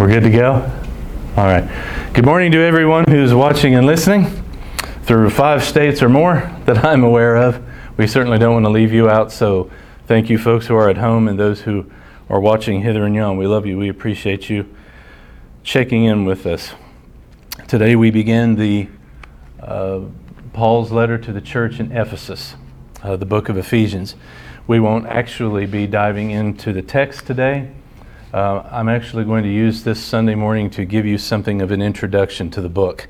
We're good to go? All right. Good morning to everyone who's watching and listening through five states or more that I'm aware of. We certainly don't want to leave you out, so thank you, folks who are at home and those who are watching hither and yon. We love you. We appreciate you checking in with us. Today we begin the uh, Paul's letter to the church in Ephesus, uh, the book of Ephesians. We won't actually be diving into the text today. Uh, I'm actually going to use this Sunday morning to give you something of an introduction to the book,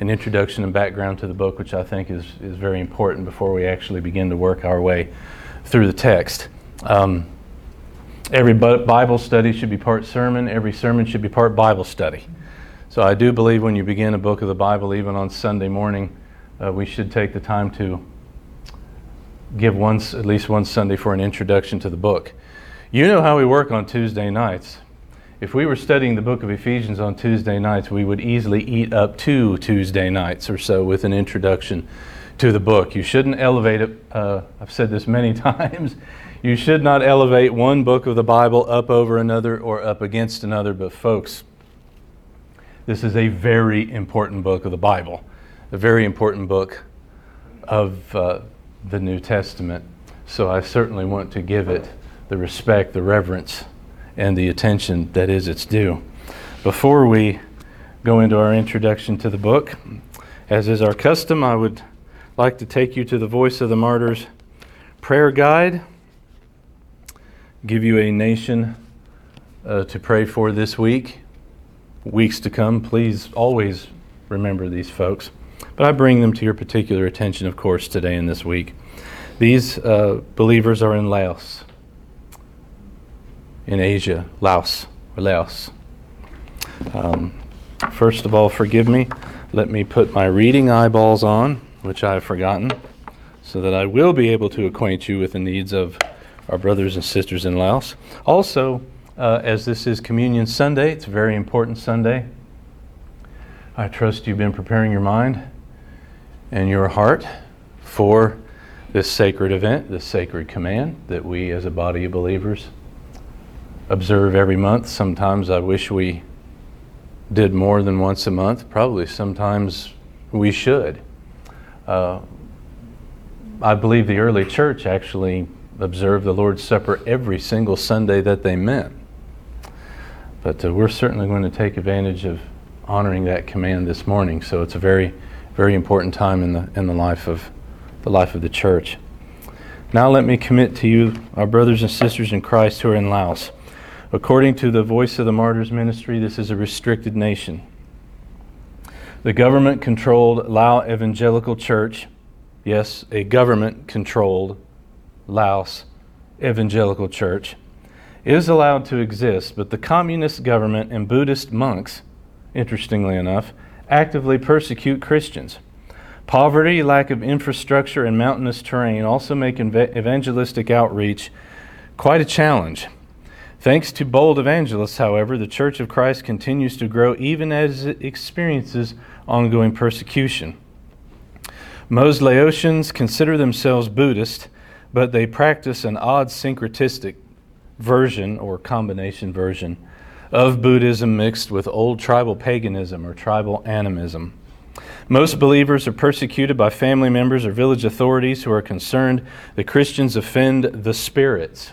an introduction and background to the book, which I think is, is very important before we actually begin to work our way through the text. Um, every Bible study should be part sermon, every sermon should be part Bible study. So I do believe when you begin a book of the Bible, even on Sunday morning, uh, we should take the time to give once, at least one Sunday for an introduction to the book. You know how we work on Tuesday nights. If we were studying the book of Ephesians on Tuesday nights, we would easily eat up two Tuesday nights or so with an introduction to the book. You shouldn't elevate it. Uh, I've said this many times. You should not elevate one book of the Bible up over another or up against another, but folks, this is a very important book of the Bible, a very important book of uh, the New Testament. So I certainly want to give it the respect, the reverence, and the attention that is its due. Before we go into our introduction to the book, as is our custom, I would like to take you to the Voice of the Martyrs prayer guide, give you a nation uh, to pray for this week, weeks to come. Please always remember these folks. But I bring them to your particular attention, of course, today and this week. These uh, believers are in Laos in Asia, Laos, or Laos. Um, first of all, forgive me. Let me put my reading eyeballs on, which I have forgotten, so that I will be able to acquaint you with the needs of our brothers and sisters in Laos. Also, uh, as this is Communion Sunday, it's a very important Sunday. I trust you've been preparing your mind and your heart for this sacred event, this sacred command that we as a body of believers observe every month. Sometimes I wish we did more than once a month. Probably sometimes we should. Uh, I believe the early church actually observed the Lord's Supper every single Sunday that they met. But uh, we're certainly going to take advantage of honoring that command this morning. So it's a very, very important time in the in the life of the life of the church. Now let me commit to you, our brothers and sisters in Christ who are in Laos. According to the Voice of the Martyrs ministry, this is a restricted nation. The government controlled Lao Evangelical Church, yes, a government controlled Laos Evangelical Church, is allowed to exist, but the communist government and Buddhist monks, interestingly enough, actively persecute Christians. Poverty, lack of infrastructure, and mountainous terrain also make evangelistic outreach quite a challenge. Thanks to bold evangelists, however, the Church of Christ continues to grow even as it experiences ongoing persecution. Most Laotians consider themselves Buddhist, but they practice an odd syncretistic version or combination version of Buddhism mixed with old tribal paganism or tribal animism. Most believers are persecuted by family members or village authorities who are concerned that Christians offend the spirits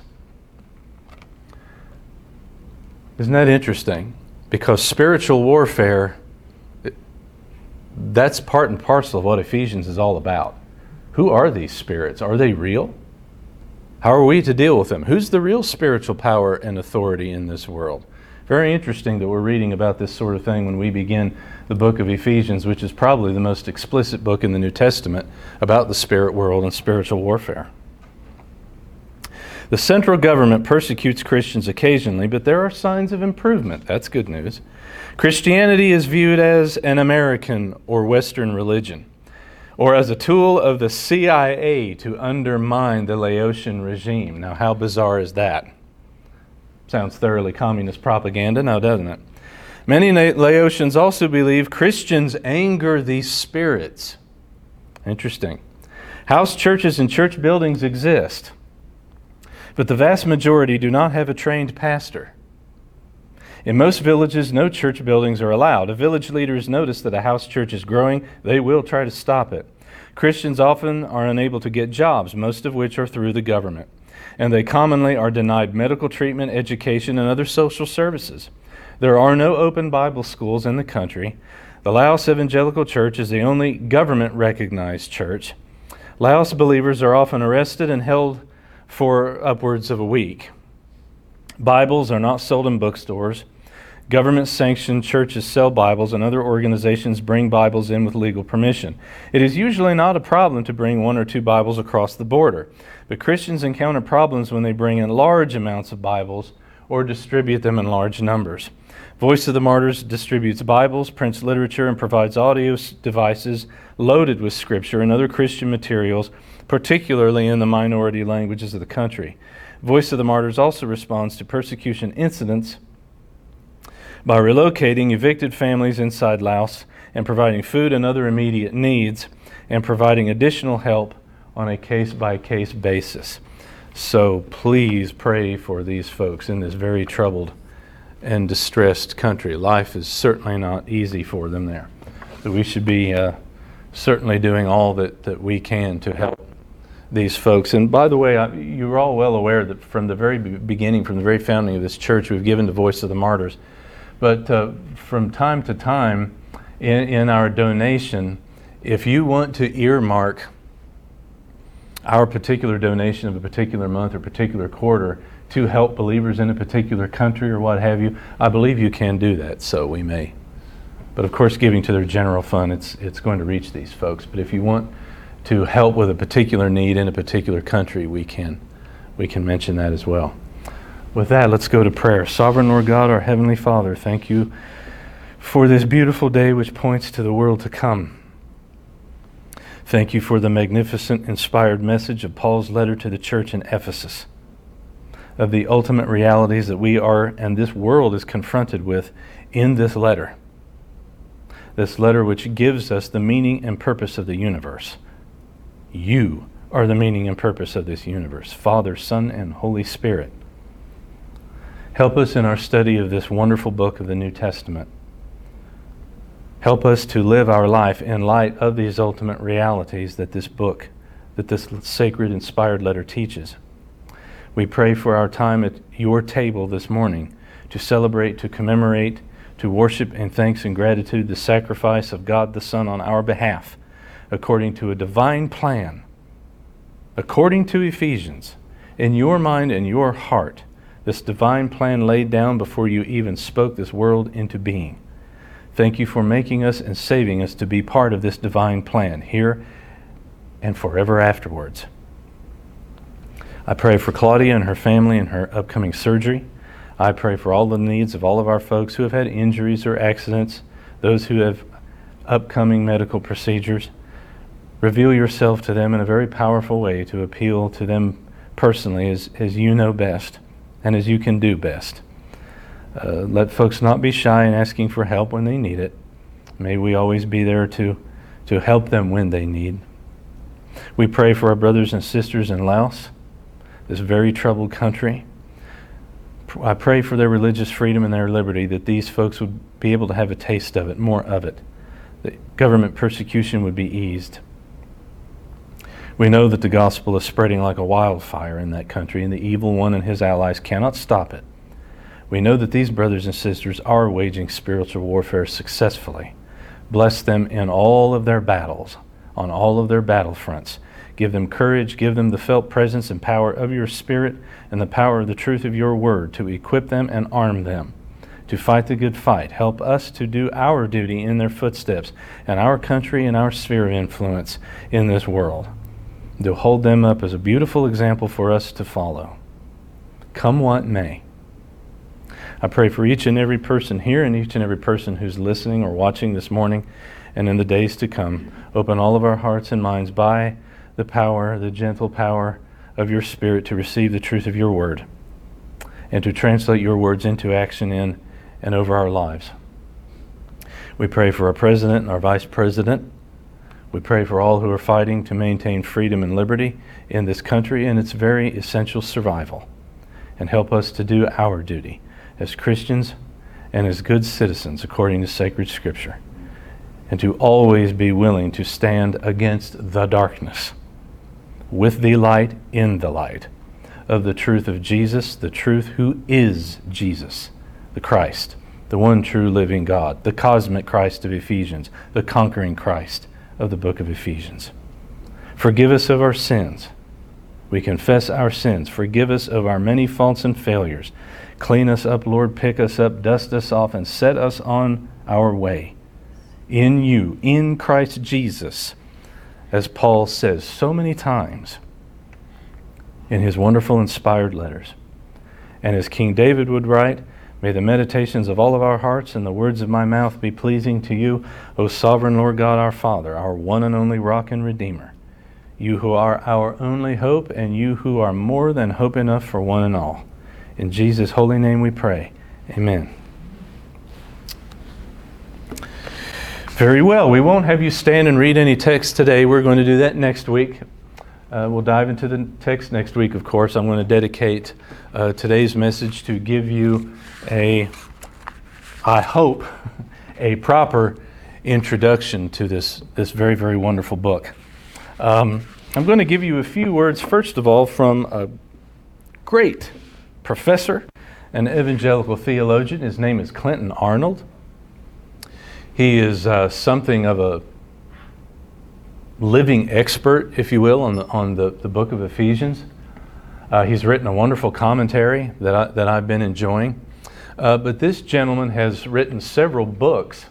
Isn't that interesting? Because spiritual warfare, that's part and parcel of what Ephesians is all about. Who are these spirits? Are they real? How are we to deal with them? Who's the real spiritual power and authority in this world? Very interesting that we're reading about this sort of thing when we begin the book of Ephesians, which is probably the most explicit book in the New Testament about the spirit world and spiritual warfare. The central government persecutes Christians occasionally, but there are signs of improvement. That's good news. Christianity is viewed as an American or Western religion, or as a tool of the CIA to undermine the Laotian regime. Now, how bizarre is that? Sounds thoroughly communist propaganda now, doesn't it? Many Laotians also believe Christians anger these spirits. Interesting. House churches and church buildings exist but the vast majority do not have a trained pastor. In most villages, no church buildings are allowed. If village leaders notice that a house church is growing, they will try to stop it. Christians often are unable to get jobs, most of which are through the government, and they commonly are denied medical treatment, education, and other social services. There are no open Bible schools in the country. The Laos Evangelical Church is the only government recognized church. Laos believers are often arrested and held for upwards of a week. Bibles are not sold in bookstores. Government sanctioned churches sell Bibles, and other organizations bring Bibles in with legal permission. It is usually not a problem to bring one or two Bibles across the border, but Christians encounter problems when they bring in large amounts of Bibles or distribute them in large numbers. Voice of the Martyrs distributes Bibles, prints literature, and provides audio devices loaded with Scripture and other Christian materials, particularly in the minority languages of the country. Voice of the Martyrs also responds to persecution incidents by relocating evicted families inside Laos and providing food and other immediate needs and providing additional help on a case by case basis. So please pray for these folks in this very troubled and distressed country. Life is certainly not easy for them there. So we should be uh, certainly doing all that, that we can to help these folks. And by the way, I, you're all well aware that from the very beginning, from the very founding of this church, we've given the voice of the martyrs. But uh, from time to time in, in our donation, if you want to earmark our particular donation of a particular month or particular quarter to help believers in a particular country or what have you, I believe you can do that, so we may. But of course, giving to their general fund, it's, it's going to reach these folks. But if you want to help with a particular need in a particular country, we can, we can mention that as well. With that, let's go to prayer. Sovereign Lord God, our Heavenly Father, thank you for this beautiful day which points to the world to come. Thank you for the magnificent, inspired message of Paul's letter to the church in Ephesus, of the ultimate realities that we are and this world is confronted with in this letter. This letter, which gives us the meaning and purpose of the universe. You are the meaning and purpose of this universe Father, Son, and Holy Spirit. Help us in our study of this wonderful book of the New Testament. Help us to live our life in light of these ultimate realities that this book, that this sacred, inspired letter teaches. We pray for our time at your table this morning to celebrate, to commemorate, to worship in thanks and gratitude the sacrifice of God the Son on our behalf according to a divine plan, according to Ephesians, in your mind and your heart, this divine plan laid down before you even spoke this world into being. Thank you for making us and saving us to be part of this divine plan here and forever afterwards. I pray for Claudia and her family and her upcoming surgery. I pray for all the needs of all of our folks who have had injuries or accidents, those who have upcoming medical procedures reveal yourself to them in a very powerful way to appeal to them personally as, as you know best and as you can do best. Uh, let folks not be shy in asking for help when they need it. May we always be there to, to help them when they need. We pray for our brothers and sisters in Laos, this very troubled country. I pray for their religious freedom and their liberty, that these folks would be able to have a taste of it, more of it, that government persecution would be eased. We know that the gospel is spreading like a wildfire in that country, and the evil one and his allies cannot stop it. We know that these brothers and sisters are waging spiritual warfare successfully. Bless them in all of their battles, on all of their battlefronts. Give them courage, give them the felt presence and power of your Spirit and the power of the truth of your word to equip them and arm them to fight the good fight. Help us to do our duty in their footsteps and our country and our sphere of influence in this world to hold them up as a beautiful example for us to follow. Come what may. I pray for each and every person here and each and every person who's listening or watching this morning and in the days to come. Open all of our hearts and minds by the power, the gentle power of your Spirit to receive the truth of your word and to translate your words into action in and over our lives. We pray for our president and our vice president we pray for all who are fighting to maintain freedom and liberty in this country and its very essential survival. And help us to do our duty as Christians and as good citizens according to sacred scripture, and to always be willing to stand against the darkness with the light in the light of the truth of Jesus, the truth who is Jesus, the Christ, the one true living God, the cosmic Christ of Ephesians, the conquering Christ of the book of Ephesians. Forgive us of our sins. We confess our sins. Forgive us of our many faults and failures. Clean us up, Lord. Pick us up, dust us off, and set us on our way. In you, in Christ Jesus, as Paul says so many times in his wonderful inspired letters. And as King David would write, May the meditations of all of our hearts and the words of my mouth be pleasing to you, O sovereign Lord God our Father, our one and only rock and redeemer. You who are our only hope, and you who are more than hope enough for one and all. In Jesus' holy name we pray. Amen. Very well. We won't have you stand and read any text today. We're going to do that next week. Uh, we'll dive into the text next week, of course. I'm going to dedicate uh, today's message to give you a, I hope, a proper introduction to this, this very, very wonderful book. Um, I'm going to give you a few words, first of all, from a great professor, an evangelical theologian. His name is Clinton Arnold. He is uh, something of a living expert, if you will, on the, on the, the book of Ephesians. Uh, he's written a wonderful commentary that, I, that I've been enjoying. Uh, but this gentleman has written several books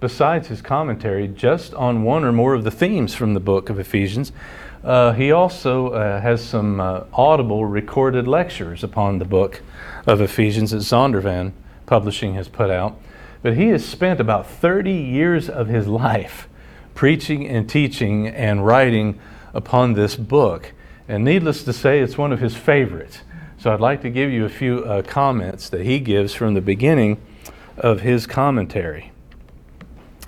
besides his commentary just on one or more of the themes from the book of Ephesians. Uh, he also uh, has some uh, audible recorded lectures upon the book of Ephesians that Zondervan Publishing has put out. But he has spent about 30 years of his life preaching and teaching and writing upon this book. And needless to say, it's one of his favorites. So I'd like to give you a few uh, comments that he gives from the beginning of his commentary.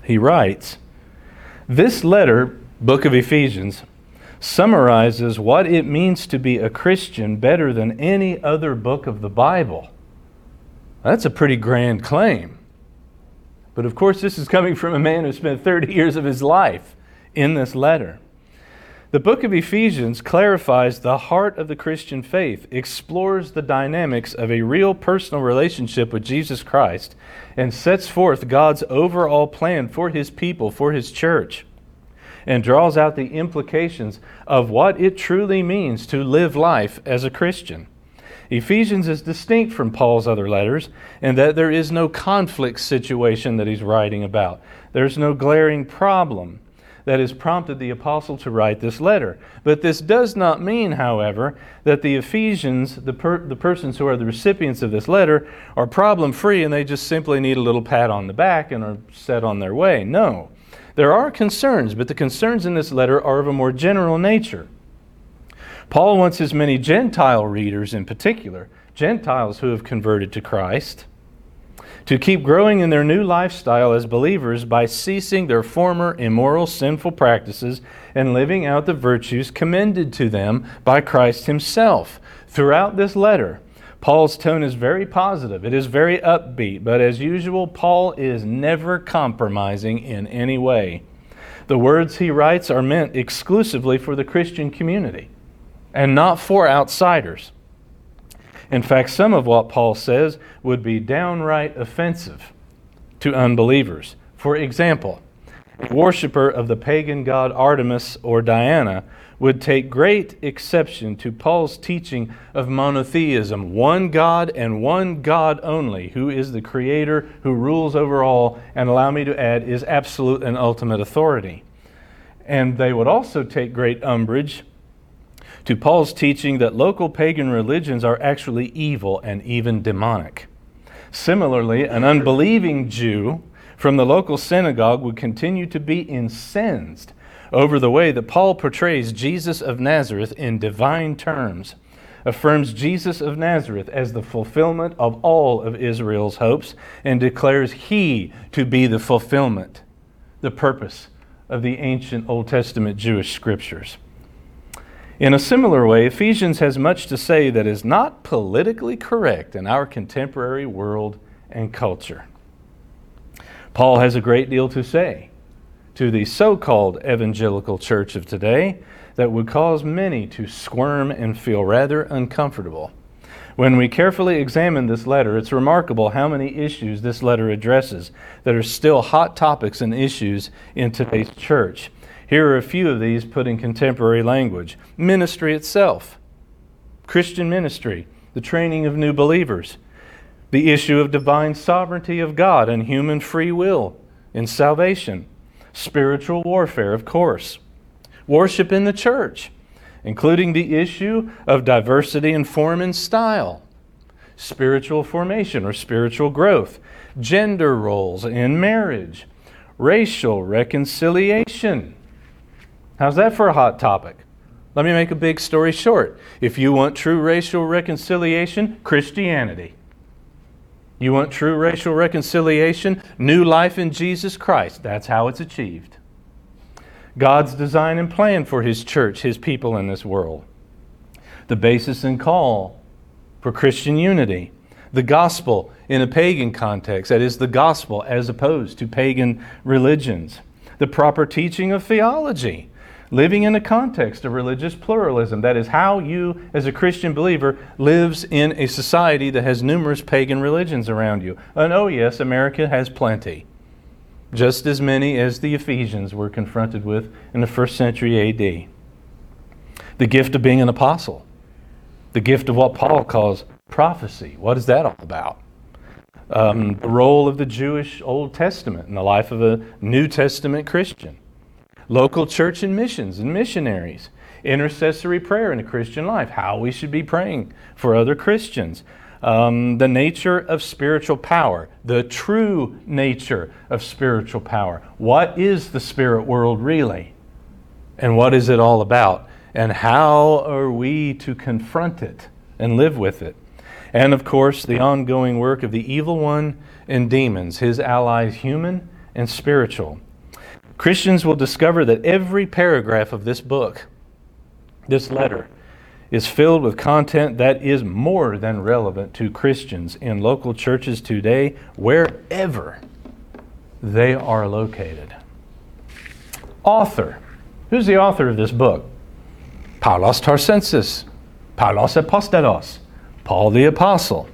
He writes This letter, Book of Ephesians, summarizes what it means to be a Christian better than any other book of the Bible. That's a pretty grand claim. But of course, this is coming from a man who spent 30 years of his life in this letter. The book of Ephesians clarifies the heart of the Christian faith, explores the dynamics of a real personal relationship with Jesus Christ, and sets forth God's overall plan for his people, for his church, and draws out the implications of what it truly means to live life as a Christian. Ephesians is distinct from Paul's other letters in that there is no conflict situation that he's writing about. There's no glaring problem that has prompted the apostle to write this letter. But this does not mean, however, that the Ephesians, the, per, the persons who are the recipients of this letter, are problem free and they just simply need a little pat on the back and are set on their way. No. There are concerns, but the concerns in this letter are of a more general nature. Paul wants his many Gentile readers, in particular, Gentiles who have converted to Christ, to keep growing in their new lifestyle as believers by ceasing their former immoral, sinful practices and living out the virtues commended to them by Christ Himself. Throughout this letter, Paul's tone is very positive. It is very upbeat, but as usual, Paul is never compromising in any way. The words he writes are meant exclusively for the Christian community and not for outsiders. In fact, some of what Paul says would be downright offensive to unbelievers. For example, a worshiper of the pagan god Artemis or Diana would take great exception to Paul's teaching of monotheism, one God and one God only, who is the creator, who rules over all, and allow me to add, is absolute and ultimate authority. And they would also take great umbrage to Paul's teaching that local pagan religions are actually evil and even demonic. Similarly, an unbelieving Jew from the local synagogue would continue to be incensed over the way that Paul portrays Jesus of Nazareth in divine terms, affirms Jesus of Nazareth as the fulfillment of all of Israel's hopes, and declares he to be the fulfillment, the purpose of the ancient Old Testament Jewish scriptures. In a similar way, Ephesians has much to say that is not politically correct in our contemporary world and culture. Paul has a great deal to say to the so called evangelical church of today that would cause many to squirm and feel rather uncomfortable. When we carefully examine this letter, it's remarkable how many issues this letter addresses that are still hot topics and issues in today's church. Here are a few of these put in contemporary language. Ministry itself, Christian ministry, the training of new believers, the issue of divine sovereignty of God and human free will in salvation, spiritual warfare, of course, worship in the church, including the issue of diversity in form and style, spiritual formation or spiritual growth, gender roles in marriage, racial reconciliation. How's that for a hot topic? Let me make a big story short. If you want true racial reconciliation, Christianity. You want true racial reconciliation? New life in Jesus Christ. That's how it's achieved. God's design and plan for His church, His people in this world. The basis and call for Christian unity. The gospel in a pagan context, that is, the gospel as opposed to pagan religions. The proper teaching of theology living in a context of religious pluralism. That is how you, as a Christian believer, lives in a society that has numerous pagan religions around you. And oh, yes, America has plenty. Just as many as the Ephesians were confronted with in the first century AD. The gift of being an apostle, the gift of what Paul calls prophecy. What is that all about? Um, the role of the Jewish Old Testament in the life of a New Testament Christian local church and missions and missionaries, intercessory prayer in the Christian life, how we should be praying for other Christians, um, the nature of spiritual power, the true nature of spiritual power. What is the spirit world really? And what is it all about? And how are we to confront it and live with it? And of course, the ongoing work of the evil one and demons, his allies, human and spiritual. Christians will discover that every paragraph of this book, this letter, is filled with content that is more than relevant to Christians in local churches today, wherever they are located. Author. Who's the author of this book? Paulos Tarsensis, Paulos Apostolos, Paul the Apostle.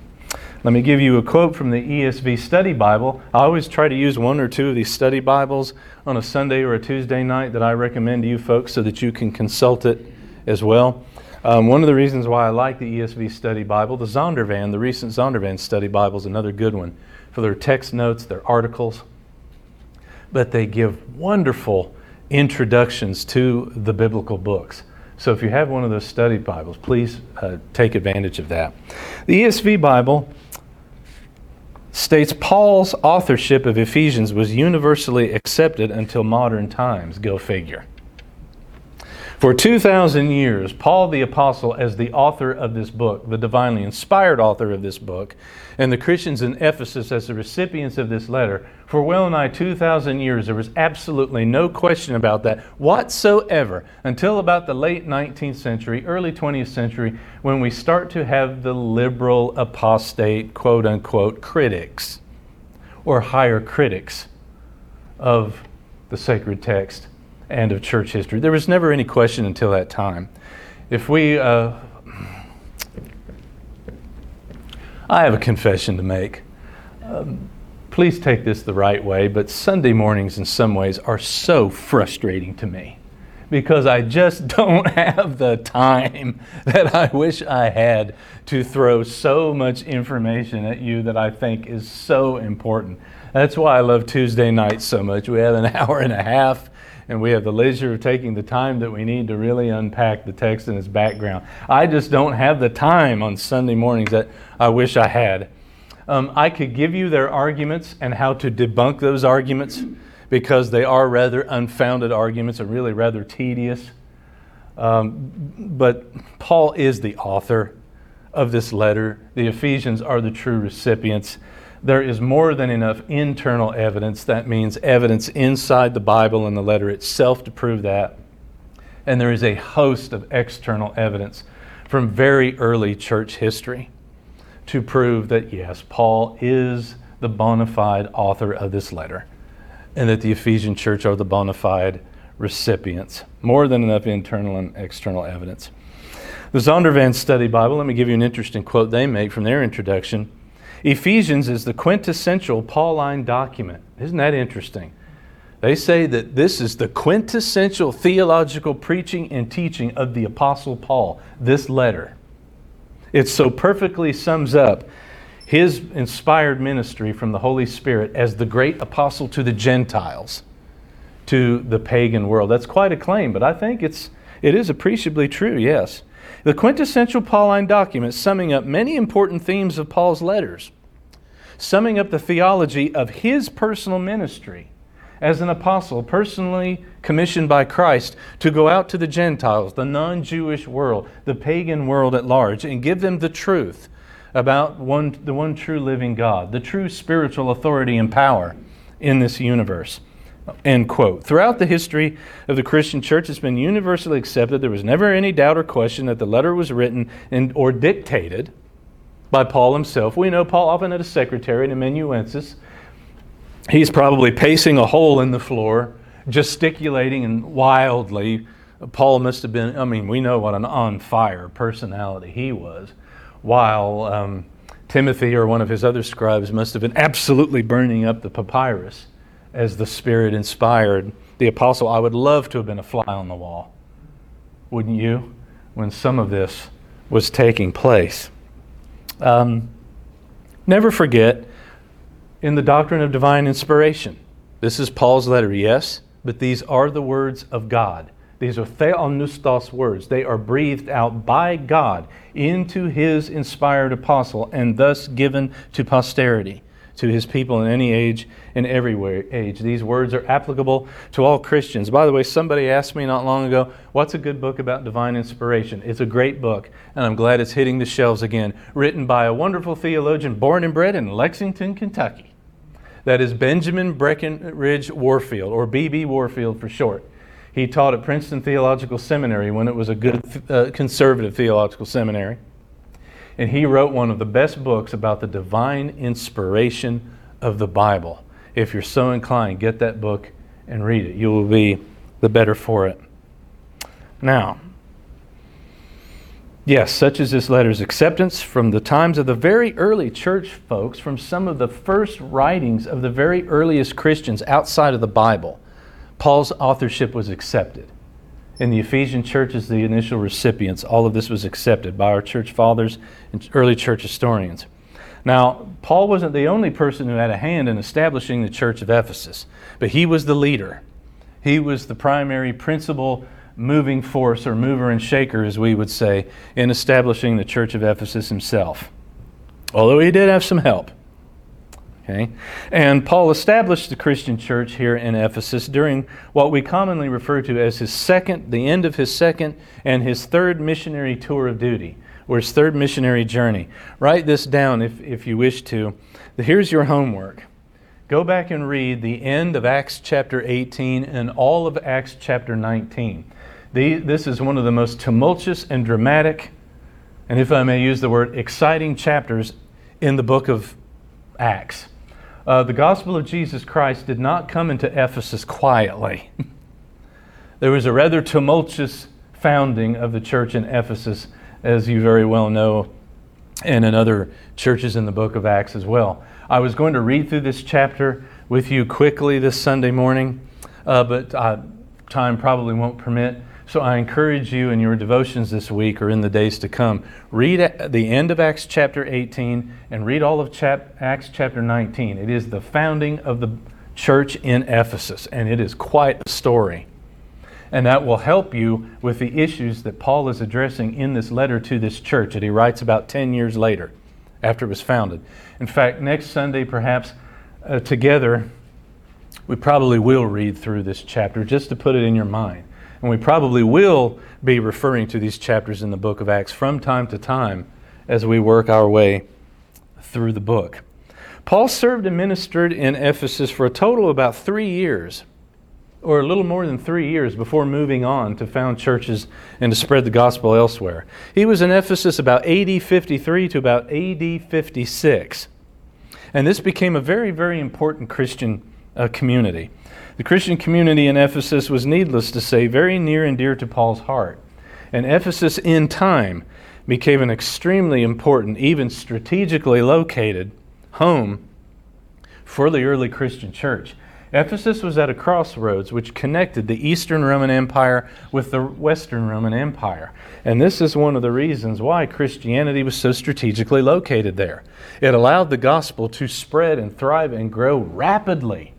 Let me give you a quote from the ESV Study Bible. I always try to use one or two of these study Bibles on a Sunday or a Tuesday night that I recommend to you folks so that you can consult it as well. Um, one of the reasons why I like the ESV Study Bible, the Zondervan, the recent Zondervan Study Bible is another good one for their text notes, their articles, but they give wonderful introductions to the biblical books. So if you have one of those study Bibles, please uh, take advantage of that. The ESV Bible states Paul's authorship of Ephesians was universally accepted until modern times. Go figure. For 2,000 years, Paul the Apostle, as the author of this book, the divinely inspired author of this book, and the Christians in Ephesus as the recipients of this letter, for well nigh 2,000 years, there was absolutely no question about that whatsoever until about the late 19th century, early 20th century, when we start to have the liberal apostate, quote unquote, critics or higher critics of the sacred text and of church history. There was never any question until that time. If we, uh, I have a confession to make. Um, please take this the right way, but Sunday mornings in some ways are so frustrating to me because I just don't have the time that I wish I had to throw so much information at you that I think is so important. That's why I love Tuesday nights so much. We have an hour and a half and we have the leisure of taking the time that we need to really unpack the text and its background. I just don't have the time on Sunday mornings that I wish I had. Um, I could give you their arguments and how to debunk those arguments because they are rather unfounded arguments and really rather tedious. Um, but Paul is the author of this letter. The Ephesians are the true recipients there is more than enough internal evidence. That means evidence inside the Bible and the letter itself to prove that. And there is a host of external evidence from very early church history to prove that, yes, Paul is the bona fide author of this letter, and that the Ephesian church are the bona fide recipients. More than enough internal and external evidence. The Zondervan Study Bible, let me give you an interesting quote they make from their introduction. Ephesians is the quintessential Pauline document. Isn't that interesting? They say that this is the quintessential theological preaching and teaching of the Apostle Paul, this letter. It so perfectly sums up his inspired ministry from the Holy Spirit as the great apostle to the Gentiles, to the pagan world. That's quite a claim, but I think it's, it is appreciably true, yes. The quintessential Pauline document summing up many important themes of Paul's letters, summing up the theology of his personal ministry as an apostle, personally commissioned by Christ to go out to the Gentiles, the non Jewish world, the pagan world at large, and give them the truth about one, the one true living God, the true spiritual authority and power in this universe. End quote. Throughout the history of the Christian church, it's been universally accepted there was never any doubt or question that the letter was written and, or dictated by Paul himself. We know Paul often had a secretary, an amanuensis, he's probably pacing a hole in the floor, gesticulating and wildly. Paul must have been, I mean, we know what an on fire personality he was, while um, Timothy or one of his other scribes must have been absolutely burning up the papyrus as the Spirit inspired the apostle. I would love to have been a fly on the wall, wouldn't you, when some of this was taking place? Um, never forget in the doctrine of divine inspiration. This is Paul's letter, yes, but these are the words of God. These are theopneustos words. They are breathed out by God into his inspired apostle and thus given to posterity, to his people in any age and every age. These words are applicable to all Christians. By the way, somebody asked me not long ago, What's a good book about divine inspiration? It's a great book, and I'm glad it's hitting the shelves again. Written by a wonderful theologian born and bred in Lexington, Kentucky. That is Benjamin Breckinridge Warfield, or B.B. Warfield for short. He taught at Princeton Theological Seminary when it was a good uh, conservative theological seminary. And he wrote one of the best books about the divine inspiration of the Bible. If you're so inclined, get that book and read it. You will be the better for it. Now, Yes, such is this letter's acceptance from the times of the very early church folks, from some of the first writings of the very earliest Christians outside of the Bible. Paul's authorship was accepted. In the Ephesian church, as the initial recipients, all of this was accepted by our church fathers and early church historians. Now, Paul wasn't the only person who had a hand in establishing the church of Ephesus, but he was the leader. He was the primary principal moving force or mover and shaker, as we would say, in establishing the church of Ephesus himself. Although he did have some help. Okay? And Paul established the Christian church here in Ephesus during what we commonly refer to as his second, the end of his second and his third missionary tour of duty, or his third missionary journey. Write this down if, if you wish to. Here's your homework. Go back and read the end of Acts chapter 18 and all of Acts chapter 19. The, this is one of the most tumultuous and dramatic, and if I may use the word, exciting chapters in the book of Acts. Uh, the gospel of Jesus Christ did not come into Ephesus quietly. there was a rather tumultuous founding of the church in Ephesus, as you very well know, and in other churches in the book of Acts as well. I was going to read through this chapter with you quickly this Sunday morning, uh, but uh, time probably won't permit. So I encourage you in your devotions this week or in the days to come, read the end of Acts chapter 18 and read all of chap- Acts chapter 19. It is the founding of the church in Ephesus, and it is quite a story. And that will help you with the issues that Paul is addressing in this letter to this church that he writes about 10 years later after it was founded. In fact, next Sunday, perhaps uh, together, we probably will read through this chapter just to put it in your mind. And we probably will be referring to these chapters in the book of Acts from time to time as we work our way through the book. Paul served and ministered in Ephesus for a total of about three years, or a little more than three years, before moving on to found churches and to spread the gospel elsewhere. He was in Ephesus about AD 53 to about AD 56. And this became a very, very important Christian uh, community. The Christian community in Ephesus was, needless to say, very near and dear to Paul's heart. And Ephesus, in time, became an extremely important, even strategically located home for the early Christian church. Ephesus was at a crossroads which connected the Eastern Roman Empire with the Western Roman Empire. And this is one of the reasons why Christianity was so strategically located there. It allowed the gospel to spread and thrive and grow rapidly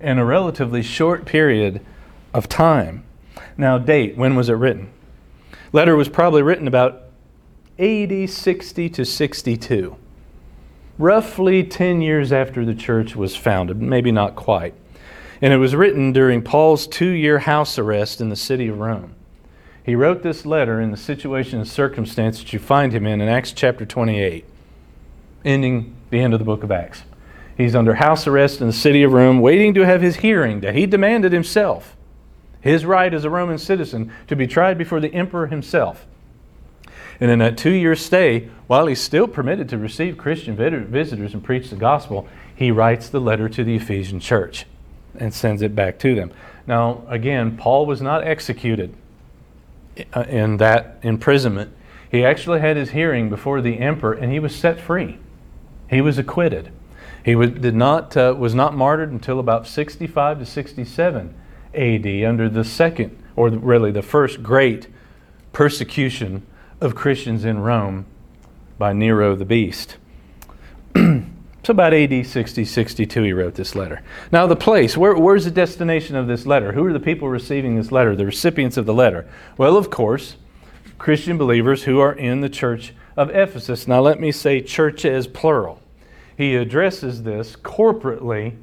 in a relatively short period of time. Now, date, when was it written? Letter was probably written about 80, 60 to 62, roughly 10 years after the church was founded, maybe not quite. And it was written during Paul's two year house arrest in the city of Rome. He wrote this letter in the situation and circumstance that you find him in in Acts chapter 28, ending the end of the book of Acts. He's under house arrest in the city of Rome, waiting to have his hearing that he demanded himself, his right as a Roman citizen, to be tried before the emperor himself. And in that two year stay, while he's still permitted to receive Christian visitors and preach the gospel, he writes the letter to the Ephesian church and sends it back to them. Now, again, Paul was not executed uh, in that imprisonment. He actually had his hearing before the emperor and he was set free. He was acquitted. He was, did not, uh, was not martyred until about 65 to 67 AD under the second, or really the first great persecution of Christians in Rome by Nero the Beast. so, about AD 60, 62, he wrote this letter. Now, the place, where, where's the destination of this letter? Who are the people receiving this letter, the recipients of the letter? Well, of course, Christian believers who are in the church of Ephesus. Now, let me say church as plural. He addresses this corporately,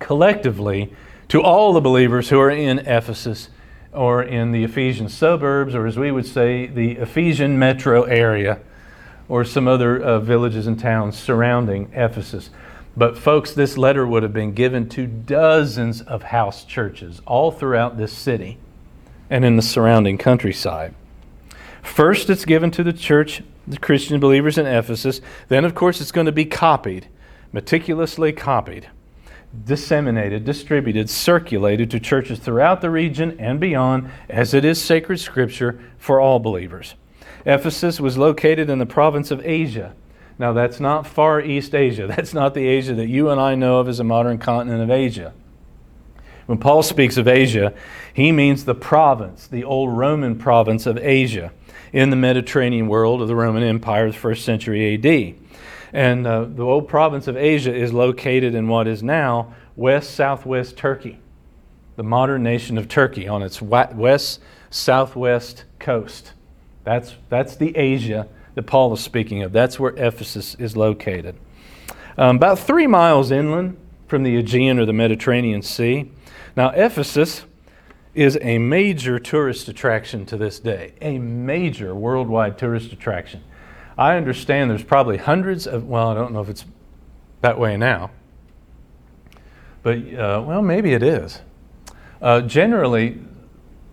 collectively, to all the believers who are in Ephesus or in the Ephesian suburbs, or as we would say, the Ephesian metro area, or some other uh, villages and towns surrounding Ephesus. But, folks, this letter would have been given to dozens of house churches all throughout this city and in the surrounding countryside. First, it's given to the church, the Christian believers in Ephesus. Then, of course, it's going to be copied, meticulously copied disseminated, distributed, circulated to churches throughout the region and beyond, as it is sacred scripture for all believers. Ephesus was located in the province of Asia. Now, that's not Far East Asia. That's not the Asia that you and I know of as a modern continent of Asia. When Paul speaks of Asia, he means the province, the old Roman province of Asia in the Mediterranean world of the Roman Empire, the first century AD. And uh, the old province of Asia is located in what is now west southwest Turkey, the modern nation of Turkey, on its west southwest coast. That's, that's the Asia that Paul is speaking of. That's where Ephesus is located. Um, about three miles inland from the Aegean or the Mediterranean Sea. Now, Ephesus is a major tourist attraction to this day, a major worldwide tourist attraction. I understand there's probably hundreds of, well, I don't know if it's that way now, but uh, well, maybe it is. Uh, generally,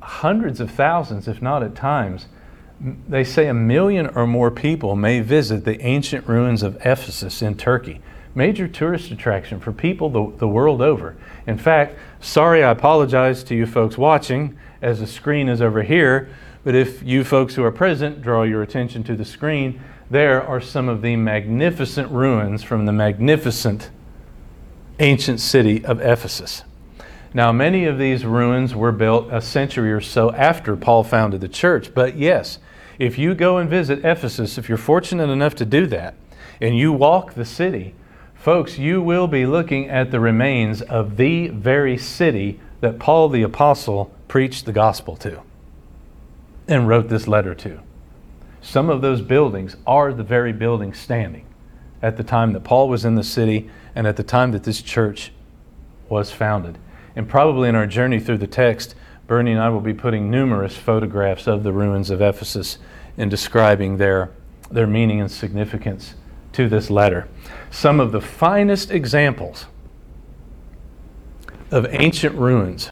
hundreds of thousands, if not at times, they say a million or more people may visit the ancient ruins of Ephesus in Turkey. Major tourist attraction for people the, the world over. In fact, sorry, I apologize to you folks watching as the screen is over here, but if you folks who are present draw your attention to the screen, there are some of the magnificent ruins from the magnificent ancient city of Ephesus. Now, many of these ruins were built a century or so after Paul founded the church, but yes, if you go and visit Ephesus, if you're fortunate enough to do that, and you walk the city, folks, you will be looking at the remains of the very city that Paul the Apostle preached the gospel to and wrote this letter to. Some of those buildings are the very buildings standing at the time that Paul was in the city and at the time that this church was founded. And probably in our journey through the text, Bernie and I will be putting numerous photographs of the ruins of Ephesus and describing their, their meaning and significance to this letter. Some of the finest examples of ancient ruins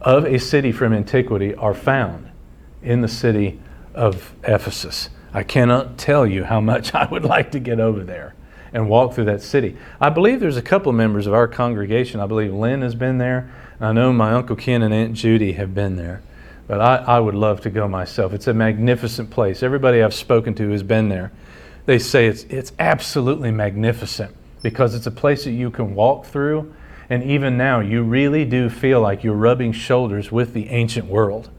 of a city from antiquity are found in the city of Ephesus. I cannot tell you how much I would like to get over there and walk through that city. I believe there's a couple members of our congregation. I believe Lynn has been there. I know my Uncle Ken and Aunt Judy have been there. But I, I would love to go myself. It's a magnificent place. Everybody I've spoken to has been there. They say it's, it's absolutely magnificent because it's a place that you can walk through. And even now, you really do feel like you're rubbing shoulders with the ancient world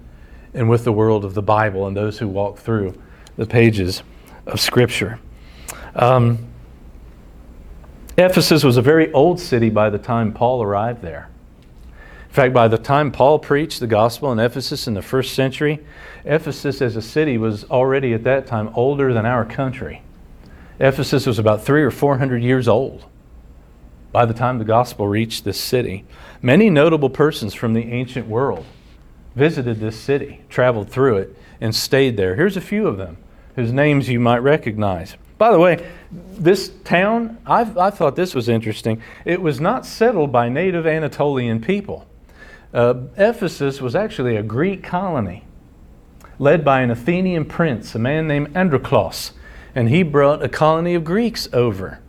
and with the world of the Bible and those who walk through the pages of Scripture. Um, Ephesus was a very old city by the time Paul arrived there. In fact, by the time Paul preached the gospel in Ephesus in the first century, Ephesus as a city was already at that time older than our country. Ephesus was about three or four hundred years old by the time the gospel reached this city. Many notable persons from the ancient world visited this city, traveled through it, and stayed there. Here's a few of them whose names you might recognize. By the way, this town, I've, I thought this was interesting. It was not settled by native Anatolian people. Uh, Ephesus was actually a Greek colony led by an Athenian prince, a man named Androclus, and he brought a colony of Greeks over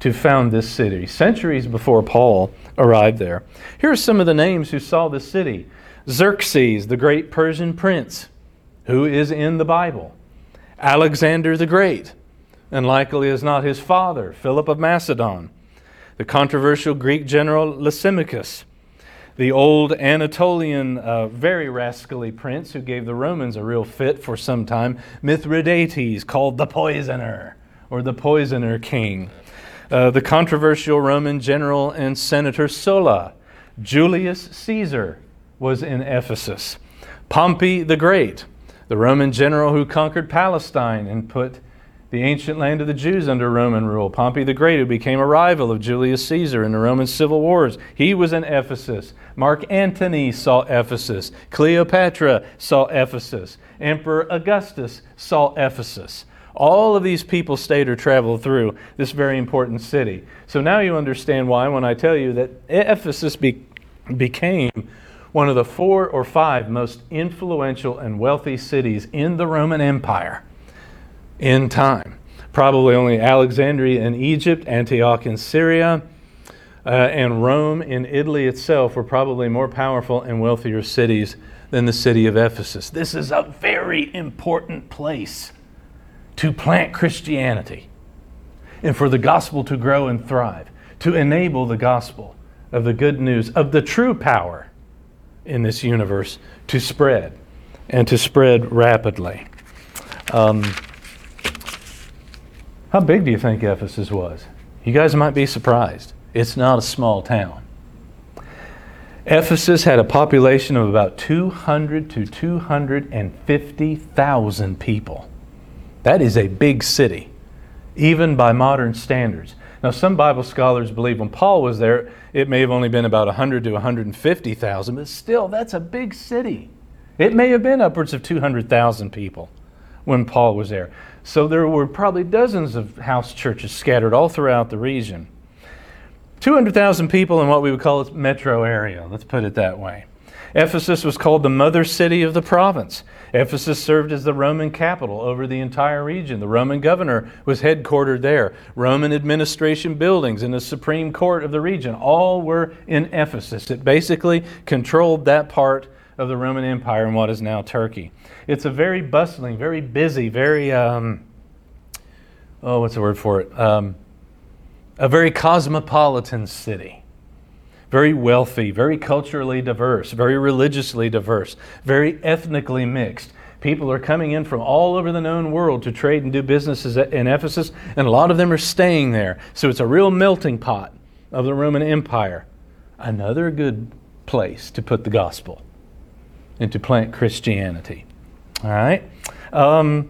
to found this city centuries before Paul arrived there. Here are some of the names who saw this city. Xerxes, the great Persian prince, who is in the Bible, Alexander the Great, and likely is not his father, Philip of Macedon, the controversial Greek general Lysimachus, the old Anatolian, uh, very rascally prince who gave the Romans a real fit for some time, Mithridates, called the Poisoner, or the Poisoner King, uh, the controversial Roman general and senator Sulla, Julius Caesar was in Ephesus, Pompey the Great, the Roman general who conquered Palestine and put the ancient land of the Jews under Roman rule. Pompey the Great, who became a rival of Julius Caesar in the Roman civil wars, he was in Ephesus. Mark Antony saw Ephesus. Cleopatra saw Ephesus. Emperor Augustus saw Ephesus. All of these people stayed or traveled through this very important city. So now you understand why when I tell you that Ephesus be- became one of the four or five most influential and wealthy cities in the Roman Empire in time. Probably only Alexandria in Egypt, Antioch in Syria, uh, and Rome in Italy itself were probably more powerful and wealthier cities than the city of Ephesus. This is a very important place to plant Christianity and for the gospel to grow and thrive, to enable the gospel of the good news of the true power in this universe to spread and to spread rapidly. Um, how big do you think Ephesus was? You guys might be surprised. It's not a small town. Ephesus had a population of about 200 to 250,000 people. That is a big city, even by modern standards. Now, some Bible scholars believe when Paul was there, it may have only been about 100 to 150,000, but still, that's a big city. It may have been upwards of 200,000 people when Paul was there. So there were probably dozens of house churches scattered all throughout the region. 200,000 people in what we would call its metro area, let's put it that way. Ephesus was called the mother city of the province. Ephesus served as the Roman capital over the entire region. The Roman governor was headquartered there. Roman administration buildings and the supreme court of the region all were in Ephesus. It basically controlled that part of the Roman Empire in what is now Turkey. It's a very bustling, very busy, very, um, oh, what's the word for it? Um, a very cosmopolitan city very wealthy, very culturally diverse, very religiously diverse, very ethnically mixed. People are coming in from all over the known world to trade and do businesses in Ephesus, and a lot of them are staying there. So it's a real melting pot of the Roman Empire. Another good place to put the gospel and to plant Christianity. All right? Um,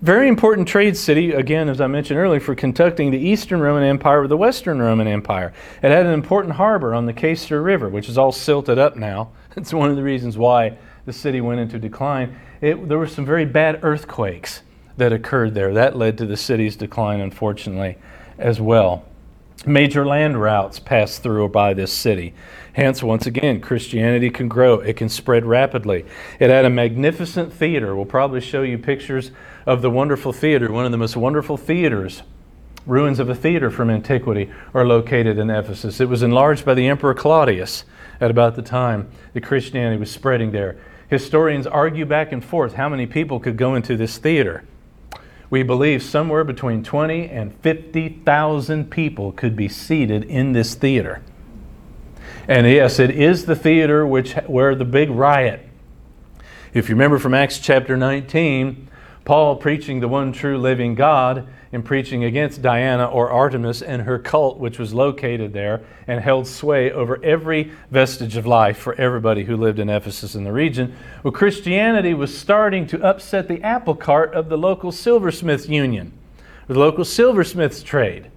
very important trade city, again, as I mentioned earlier, for conducting the Eastern Roman Empire with the Western Roman Empire. It had an important harbor on the Cayster River, which is all silted up now. It's one of the reasons why the city went into decline. It, there were some very bad earthquakes that occurred there. That led to the city's decline, unfortunately, as well. Major land routes pass through or by this city. Hence, once again, Christianity can grow, it can spread rapidly. It had a magnificent theater. We'll probably show you pictures of the wonderful theater, one of the most wonderful theaters Ruins of a theater from antiquity are located in Ephesus. It was enlarged by the Emperor Claudius at about the time that Christianity was spreading there. Historians argue back and forth how many people could go into this theater. We believe somewhere between 20 and 50,000 people could be seated in this theater. And yes, it is the theater which where the big riot. If you remember from Acts chapter 19, Paul preaching the one true living God and preaching against Diana or Artemis and her cult, which was located there and held sway over every vestige of life for everybody who lived in Ephesus and the region. Well, Christianity was starting to upset the apple cart of the local silversmiths union, the local silversmiths trade.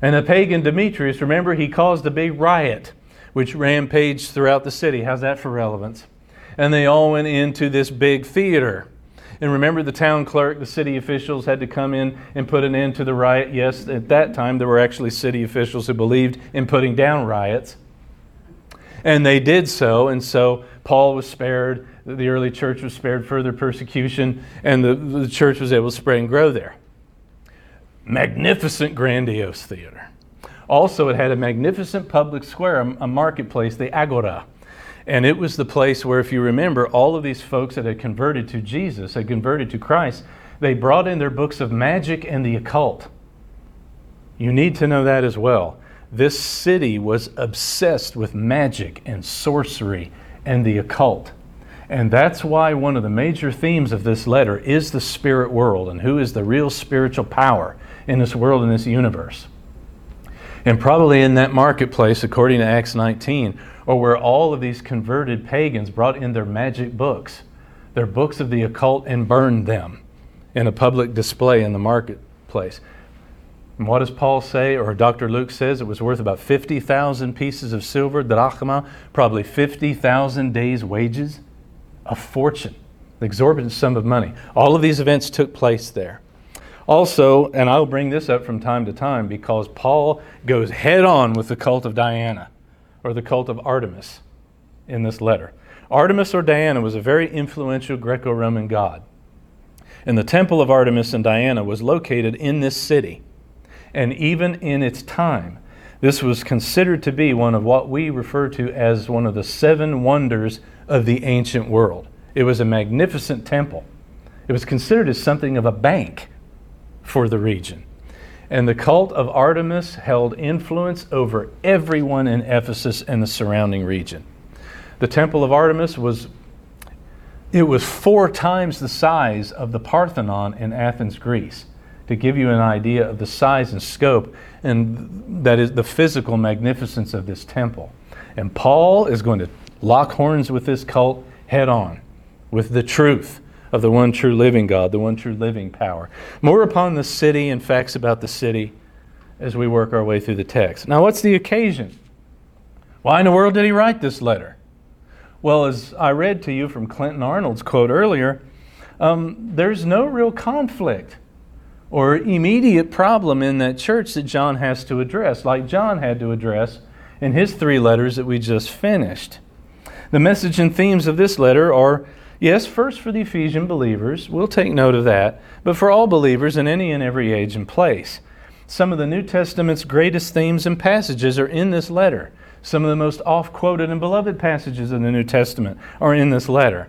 And the pagan Demetrius, remember, he caused a big riot which rampaged throughout the city. How's that for relevance? And they all went into this big theater. And remember, the town clerk, the city officials had to come in and put an end to the riot. Yes, at that time, there were actually city officials who believed in putting down riots. And they did so, and so Paul was spared, the early church was spared further persecution, and the, the church was able to spread and grow there. Magnificent, grandiose theater. Also, it had a magnificent public square, a marketplace, the Agora. And it was the place where, if you remember, all of these folks that had converted to Jesus, had converted to Christ, they brought in their books of magic and the occult. You need to know that as well. This city was obsessed with magic and sorcery and the occult. And that's why one of the major themes of this letter is the spirit world and who is the real spiritual power in this world, in this universe. And probably in that marketplace, according to Acts 19, or where all of these converted pagans brought in their magic books, their books of the occult, and burned them in a public display in the marketplace. And what does Paul say, or Dr. Luke says it was worth about 50,000 pieces of silver, drachma, probably 50,000 days' wages? A fortune, the exorbitant sum of money. All of these events took place there. Also, and I'll bring this up from time to time because Paul goes head on with the cult of Diana or the cult of Artemis in this letter. Artemis or Diana was a very influential Greco Roman god. And the temple of Artemis and Diana was located in this city. And even in its time, this was considered to be one of what we refer to as one of the seven wonders of the ancient world. It was a magnificent temple. It was considered as something of a bank for the region. And the cult of Artemis held influence over everyone in Ephesus and the surrounding region. The temple of Artemis was it was four times the size of the Parthenon in Athens, Greece, to give you an idea of the size and scope and that is the physical magnificence of this temple. And Paul is going to lock horns with this cult head on with the truth of the one true living God, the one true living power. More upon the city and facts about the city as we work our way through the text. Now, what's the occasion? Why in the world did he write this letter? Well, as I read to you from Clinton Arnold's quote earlier, um, there's no real conflict or immediate problem in that church that John has to address, like John had to address in his three letters that we just finished. The message and themes of this letter are Yes, first for the Ephesian believers, we'll take note of that, but for all believers in any and every age and place. Some of the New Testament's greatest themes and passages are in this letter. Some of the most oft quoted and beloved passages in the New Testament are in this letter.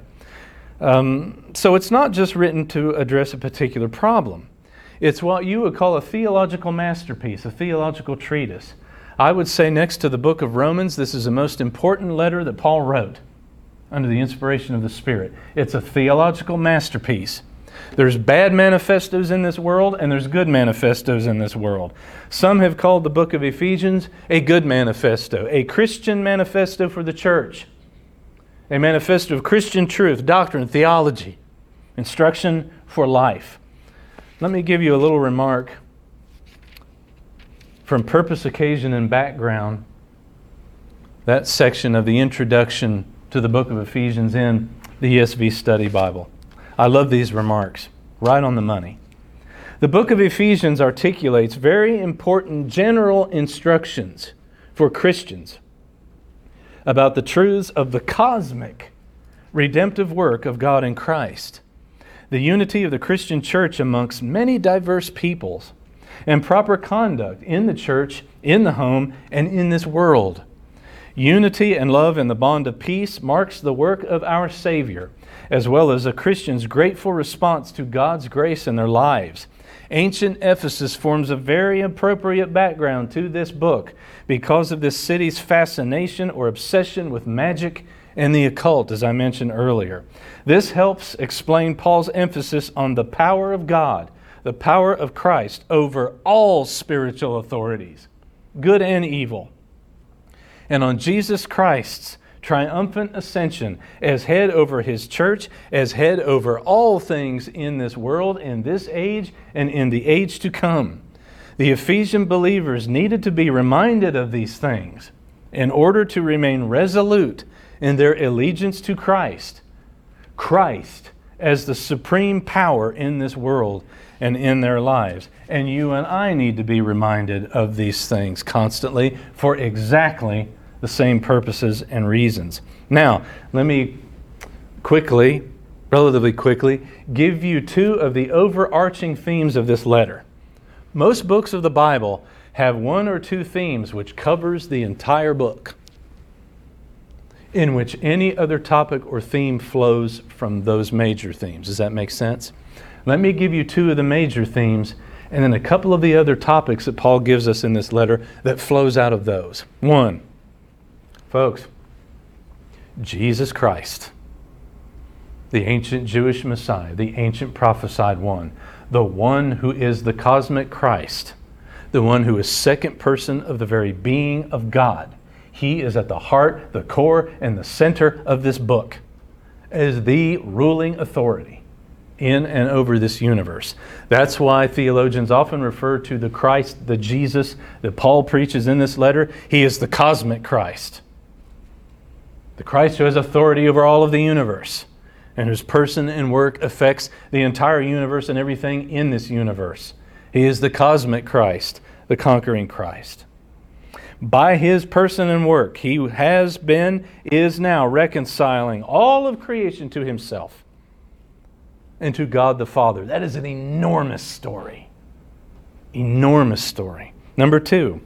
Um, so it's not just written to address a particular problem, it's what you would call a theological masterpiece, a theological treatise. I would say, next to the book of Romans, this is the most important letter that Paul wrote under the inspiration of the Spirit. It's a theological masterpiece. There's bad manifestos in this world, and there's good manifestos in this world. Some have called the book of Ephesians a good manifesto, a Christian manifesto for the church, a manifesto of Christian truth, doctrine, theology, instruction for life. Let me give you a little remark from Purpose, Occasion, and Background, that section of the introduction to the book of Ephesians in the ESV Study Bible. I love these remarks, right on the money. The book of Ephesians articulates very important general instructions for Christians about the truths of the cosmic redemptive work of God in Christ, the unity of the Christian church amongst many diverse peoples, and proper conduct in the church, in the home, and in this world. Unity and love in the bond of peace marks the work of our Savior, as well as a Christian's grateful response to God's grace in their lives. Ancient Ephesus forms a very appropriate background to this book because of this city's fascination or obsession with magic and the occult, as I mentioned earlier. This helps explain Paul's emphasis on the power of God, the power of Christ over all spiritual authorities, good and evil and on Jesus Christ's triumphant ascension as head over his church, as head over all things in this world, in this age, and in the age to come. The Ephesian believers needed to be reminded of these things in order to remain resolute in their allegiance to Christ. Christ as the supreme power in this world and in their lives. And you and I need to be reminded of these things constantly for exactly the same purposes and reasons. Now, let me quickly, relatively quickly, give you two of the overarching themes of this letter. Most books of the Bible have one or two themes which covers the entire book in which any other topic or theme flows from those major themes. Does that make sense? Let me give you two of the major themes and then a couple of the other topics that Paul gives us in this letter that flows out of those. One, Folks, Jesus Christ, the ancient Jewish Messiah, the ancient prophesied one, the one who is the cosmic Christ, the one who is second person of the very being of God. He is at the heart, the core, and the center of this book as the ruling authority in and over this universe. That's why theologians often refer to the Christ, the Jesus that Paul preaches in this letter. He is the cosmic Christ the Christ who has authority over all of the universe and whose person and work affects the entire universe and everything in this universe. He is the cosmic Christ, the conquering Christ. By his person and work, he has been, is now reconciling all of creation to himself and to God the Father. That is an enormous story. Enormous story. Number two,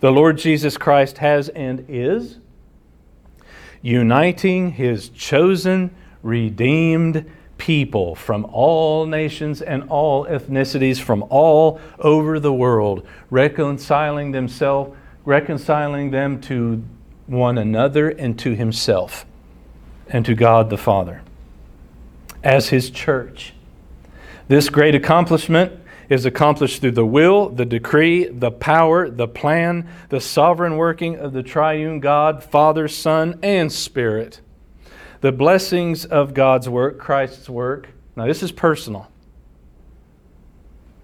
the Lord Jesus Christ has and is uniting his chosen, redeemed people from all nations and all ethnicities from all over the world, reconciling themselves, reconciling them to one another and to himself and to God the Father as his church. This great accomplishment is accomplished through the will, the decree, the power, the plan, the sovereign working of the triune God, Father, Son, and Spirit. The blessings of God's work, Christ's work. Now, this is personal.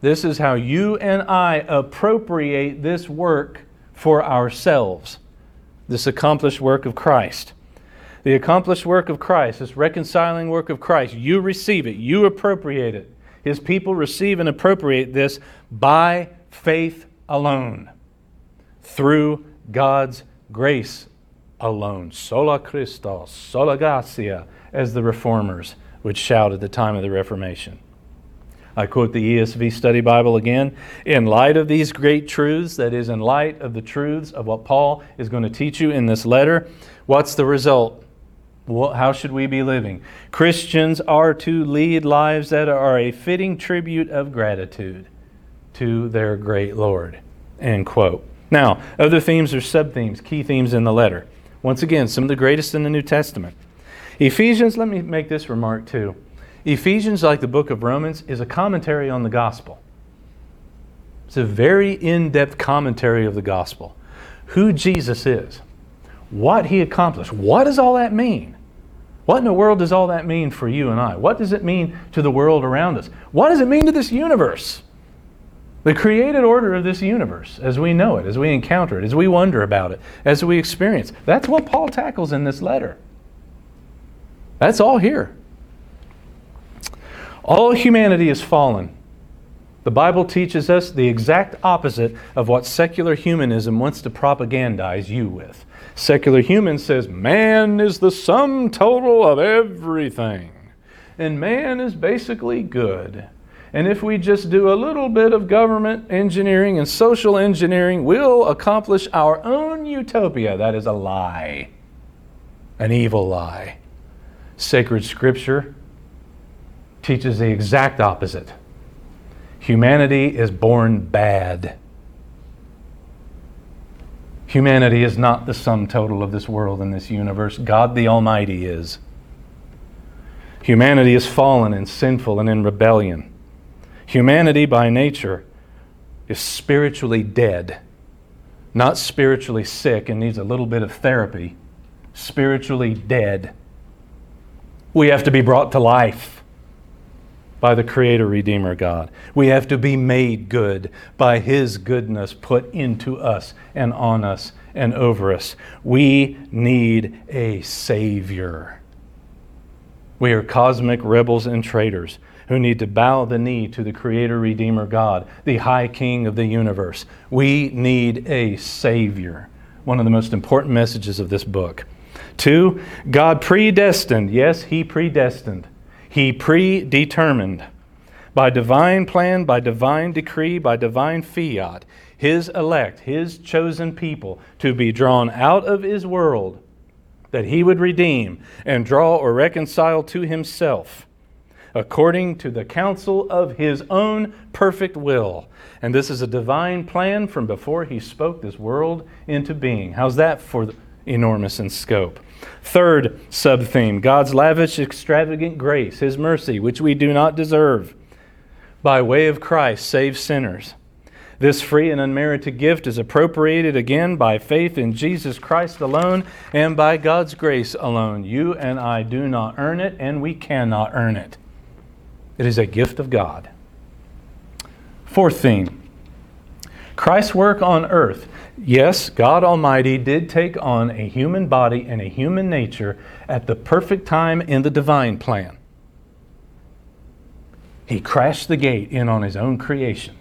This is how you and I appropriate this work for ourselves, this accomplished work of Christ. The accomplished work of Christ, this reconciling work of Christ, you receive it, you appropriate it. His people receive and appropriate this by faith alone, through God's grace alone. Sola Christos, sola gratia, as the reformers would shout at the time of the Reformation. I quote the ESV Study Bible again. In light of these great truths, that is, in light of the truths of what Paul is going to teach you in this letter, what's the result? How should we be living? Christians are to lead lives that are a fitting tribute of gratitude to their great Lord. End quote. Now, other themes or sub themes, key themes in the letter. Once again, some of the greatest in the New Testament. Ephesians, let me make this remark too. Ephesians, like the book of Romans, is a commentary on the gospel. It's a very in depth commentary of the gospel. Who Jesus is, what he accomplished. What does all that mean? What in the world does all that mean for you and I? What does it mean to the world around us? What does it mean to this universe? The created order of this universe as we know it, as we encounter it, as we wonder about it, as we experience. That's what Paul tackles in this letter. That's all here. All humanity is fallen. The Bible teaches us the exact opposite of what secular humanism wants to propagandize you with. Secular human says man is the sum total of everything. And man is basically good. And if we just do a little bit of government engineering and social engineering, we'll accomplish our own utopia. That is a lie, an evil lie. Sacred Scripture teaches the exact opposite. Humanity is born bad. Humanity is not the sum total of this world and this universe. God the Almighty is. Humanity is fallen and sinful and in rebellion. Humanity by nature is spiritually dead, not spiritually sick and needs a little bit of therapy. Spiritually dead. We have to be brought to life by the Creator, Redeemer God. We have to be made good by His goodness put into us and on us and over us. We need a Savior. We are cosmic rebels and traitors who need to bow the knee to the Creator, Redeemer God, the High King of the universe. We need a Savior. One of the most important messages of this book. Two, God predestined. Yes, He predestined. He predetermined by divine plan, by divine decree, by divine fiat, His elect, His chosen people to be drawn out of His world that He would redeem and draw or reconcile to Himself according to the counsel of his own perfect will. And this is a divine plan from before he spoke this world into being. How's that for enormous in scope? Third sub theme God's lavish, extravagant grace, his mercy, which we do not deserve, by way of Christ, saves sinners. This free and unmerited gift is appropriated again by faith in Jesus Christ alone and by God's grace alone. You and I do not earn it, and we cannot earn it. It is a gift of God. Fourth theme Christ's work on earth. Yes, God Almighty did take on a human body and a human nature at the perfect time in the divine plan. He crashed the gate in on his own creation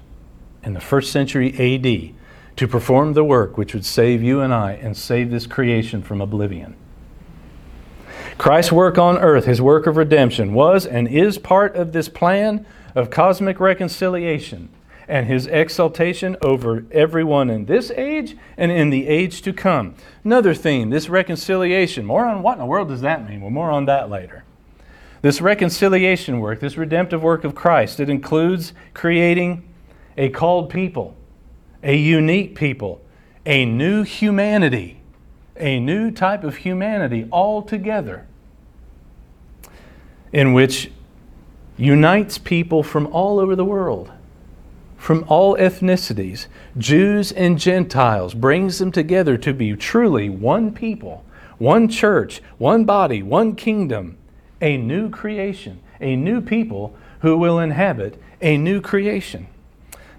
in the first century AD to perform the work which would save you and I and save this creation from oblivion. Christ's work on earth, his work of redemption, was and is part of this plan of cosmic reconciliation and his exaltation over everyone in this age and in the age to come. Another theme, this reconciliation. More on what in the world does that mean? Well, more on that later. This reconciliation work, this redemptive work of Christ, it includes creating a called people, a unique people, a new humanity, a new type of humanity altogether in which unites people from all over the world, from all ethnicities, Jews and Gentiles, brings them together to be truly one people, one church, one body, one kingdom, a new creation, a new people who will inhabit a new creation.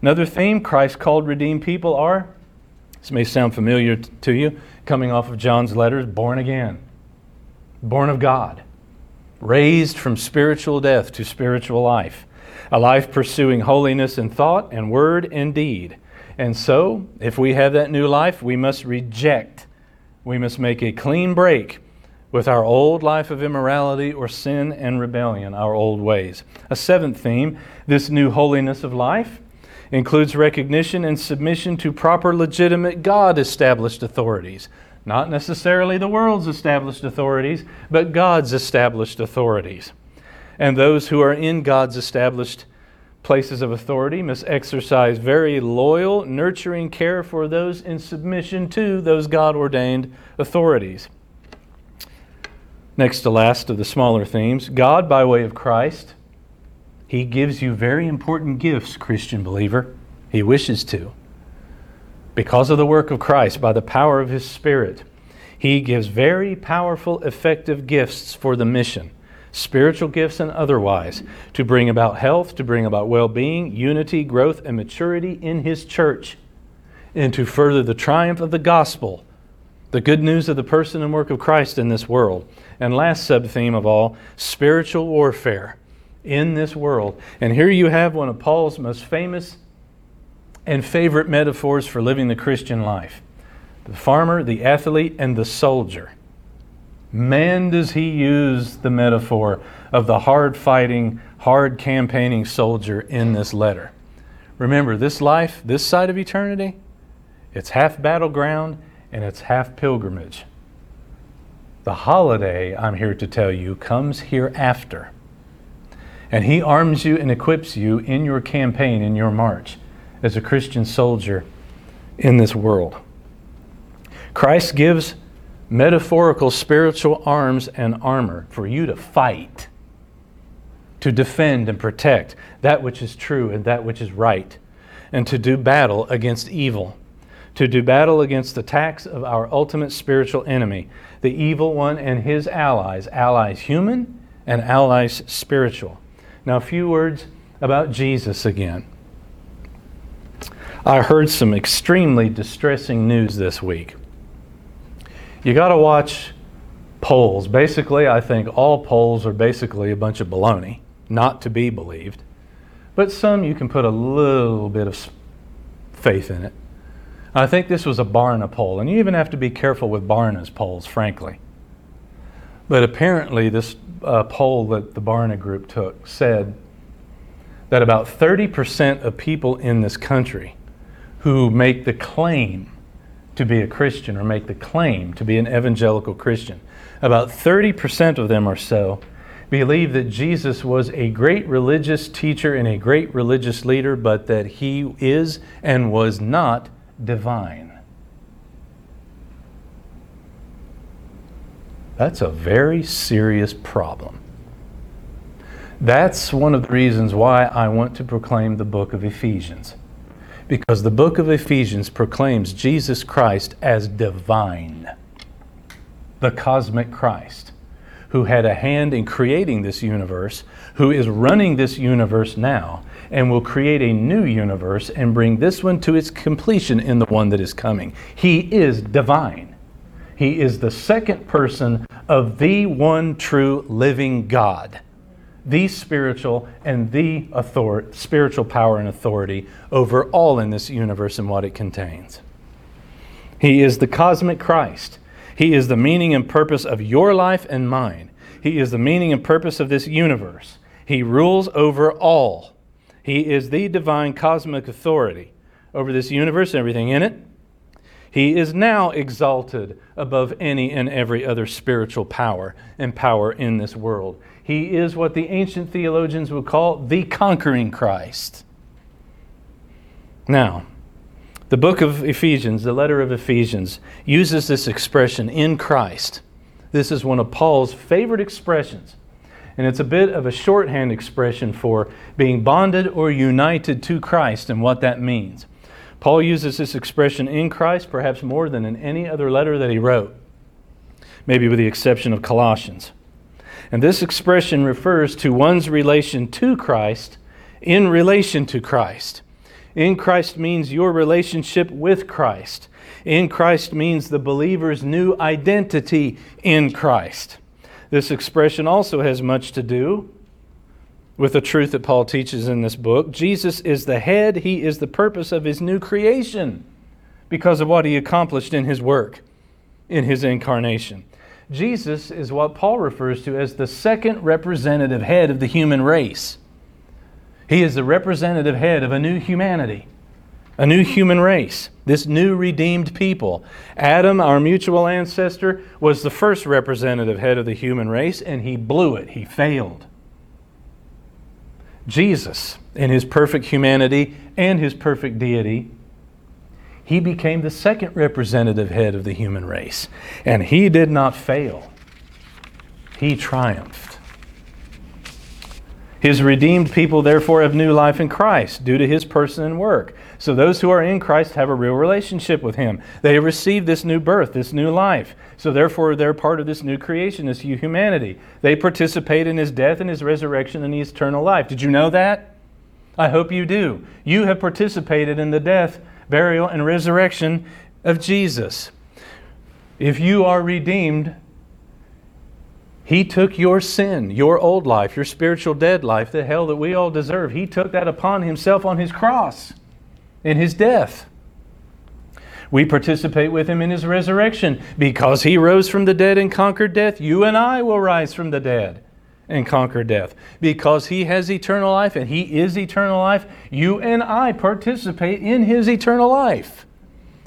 Another theme Christ called redeemed people are, this may sound familiar to you, coming off of John's letters, born again, born of God raised from spiritual death to spiritual life, a life pursuing holiness in thought and word and deed. And so, if we have that new life, we must reject, we must make a clean break with our old life of immorality or sin and rebellion, our old ways. A seventh theme this new holiness of life includes recognition and submission to proper, legitimate, God established authorities not necessarily the world's established authorities, but God's established authorities. And those who are in God's established places of authority must exercise very loyal, nurturing care for those in submission to those God ordained authorities. Next to last of the smaller themes God, by way of Christ, He gives you very important gifts, Christian believer. He wishes to. Because of the work of Christ, by the power of His Spirit, He gives very powerful, effective gifts for the mission, spiritual gifts and otherwise, to bring about health, to bring about well being, unity, growth, and maturity in His church, and to further the triumph of the gospel, the good news of the person and work of Christ in this world. And last sub theme of all, spiritual warfare in this world. And here you have one of Paul's most famous and favorite metaphors for living the Christian life the farmer, the athlete, and the soldier. Man, does he use the metaphor of the hard fighting, hard campaigning soldier in this letter. Remember, this life, this side of eternity, it's half battleground and it's half pilgrimage. The holiday, I'm here to tell you, comes hereafter. And he arms you and equips you in your campaign, in your march, as a Christian soldier in this world. Christ gives metaphorical spiritual arms and armor for you to fight, to defend and protect that which is true and that which is right, and to do battle against evil, to do battle against the attacks of our ultimate spiritual enemy, the evil one and his allies, allies human and allies spiritual. Now, a few words about Jesus again. I heard some extremely distressing news this week you got to watch polls. Basically, I think all polls are basically a bunch of baloney, not to be believed. But some you can put a little bit of faith in it. I think this was a Barna poll, and you even have to be careful with Barna's polls, frankly. But apparently, this uh, poll that the Barna group took said that about 30% of people in this country who make the claim to be a Christian or make the claim to be an evangelical Christian. About 30% of them or so believe that Jesus was a great religious teacher and a great religious leader, but that he is and was not divine. That's a very serious problem. That's one of the reasons why I want to proclaim the book of Ephesians because the book of Ephesians proclaims Jesus Christ as divine, the cosmic Christ, who had a hand in creating this universe, who is running this universe now, and will create a new universe and bring this one to its completion in the one that is coming. He is divine. He is the second person of the one true living God the spiritual and the author- spiritual power and authority over all in this universe and what it contains. He is the cosmic Christ. He is the meaning and purpose of your life and mine. He is the meaning and purpose of this universe. He rules over all. He is the divine cosmic authority over this universe and everything in it. He is now exalted above any and every other spiritual power and power in this world. He is what the ancient theologians would call the conquering Christ. Now, the book of Ephesians, the letter of Ephesians, uses this expression, in Christ. This is one of Paul's favorite expressions. And it's a bit of a shorthand expression for being bonded or united to Christ and what that means. Paul uses this expression in Christ perhaps more than in any other letter that he wrote, maybe with the exception of Colossians. And this expression refers to one's relation to Christ in relation to Christ. In Christ means your relationship with Christ. In Christ means the believer's new identity in Christ. This expression also has much to do with the truth that Paul teaches in this book. Jesus is the head, he is the purpose of his new creation because of what he accomplished in his work, in his incarnation. Jesus is what Paul refers to as the second representative head of the human race. He is the representative head of a new humanity, a new human race, this new redeemed people. Adam, our mutual ancestor, was the first representative head of the human race, and he blew it. He failed. Jesus, in his perfect humanity and his perfect deity, he became the second representative head of the human race. And he did not fail, he triumphed. His redeemed people, therefore, have new life in Christ due to his person and work. So those who are in Christ have a real relationship with him. They have received this new birth, this new life. So therefore, they're part of this new creation, this new humanity. They participate in his death and his resurrection and his eternal life. Did you know that? I hope you do. You have participated in the death burial, and resurrection of Jesus. If you are redeemed, He took your sin, your old life, your spiritual dead life, the hell that we all deserve. He took that upon Himself on His cross in His death. We participate with him in his resurrection. Because he rose from the dead and conquered death, you and I will rise from the dead and conquer death. Because he has eternal life and he is eternal life, you and I participate in his eternal life.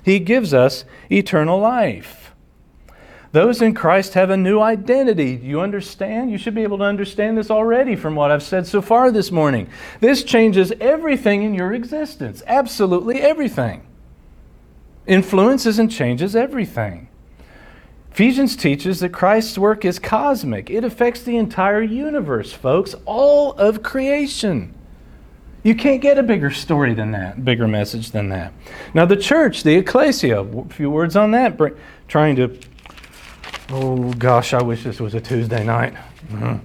He gives us eternal life. Those in Christ have a new identity. Do you understand? You should be able to understand this already from what I've said so far this morning. This changes everything in your existence, absolutely everything. Influences and changes everything. Ephesians teaches that Christ's work is cosmic. It affects the entire universe, folks, all of creation. You can't get a bigger story than that, bigger message than that. Now, the church, the ecclesia, a few words on that, trying to Oh gosh, I wish this was a Tuesday night. Mm-hmm.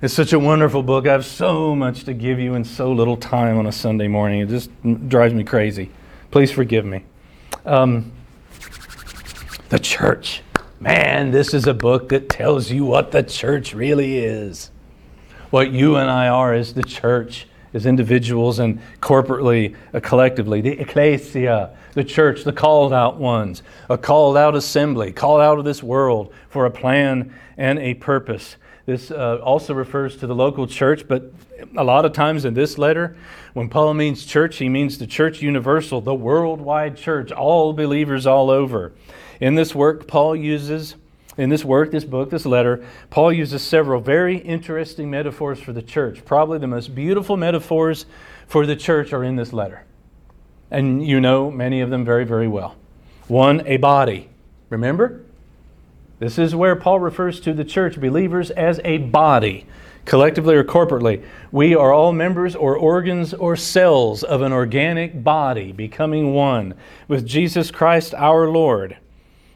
It's such a wonderful book. I have so much to give you in so little time on a Sunday morning. It just drives me crazy. Please forgive me. Um, the church. Man, this is a book that tells you what the church really is. What you and I are as the church, as individuals and corporately, uh, collectively, the ecclesia the church, the called out ones, a called out assembly, called out of this world for a plan and a purpose. This uh, also refers to the local church, but a lot of times in this letter, when Paul means church, he means the church universal, the worldwide church, all believers all over. In this work, Paul uses, in this work, this book, this letter, Paul uses several very interesting metaphors for the church. Probably the most beautiful metaphors for the church are in this letter and you know many of them very, very well. One, a body. Remember? This is where Paul refers to the church, believers, as a body, collectively or corporately. We are all members or organs or cells of an organic body, becoming one with Jesus Christ our Lord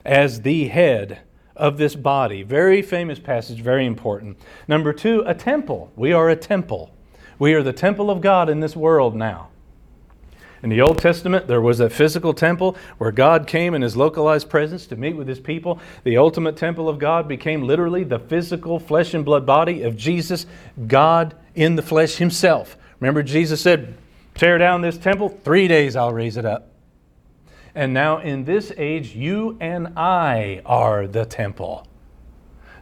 as the head of this body. Very famous passage, very important. Number two, a temple. We are a temple. We are the temple of God in this world now. In the Old Testament, there was a physical temple where God came in his localized presence to meet with his people. The ultimate temple of God became literally the physical flesh and blood body of Jesus, God in the flesh himself. Remember, Jesus said, Tear down this temple, three days I'll raise it up. And now in this age, you and I are the temple,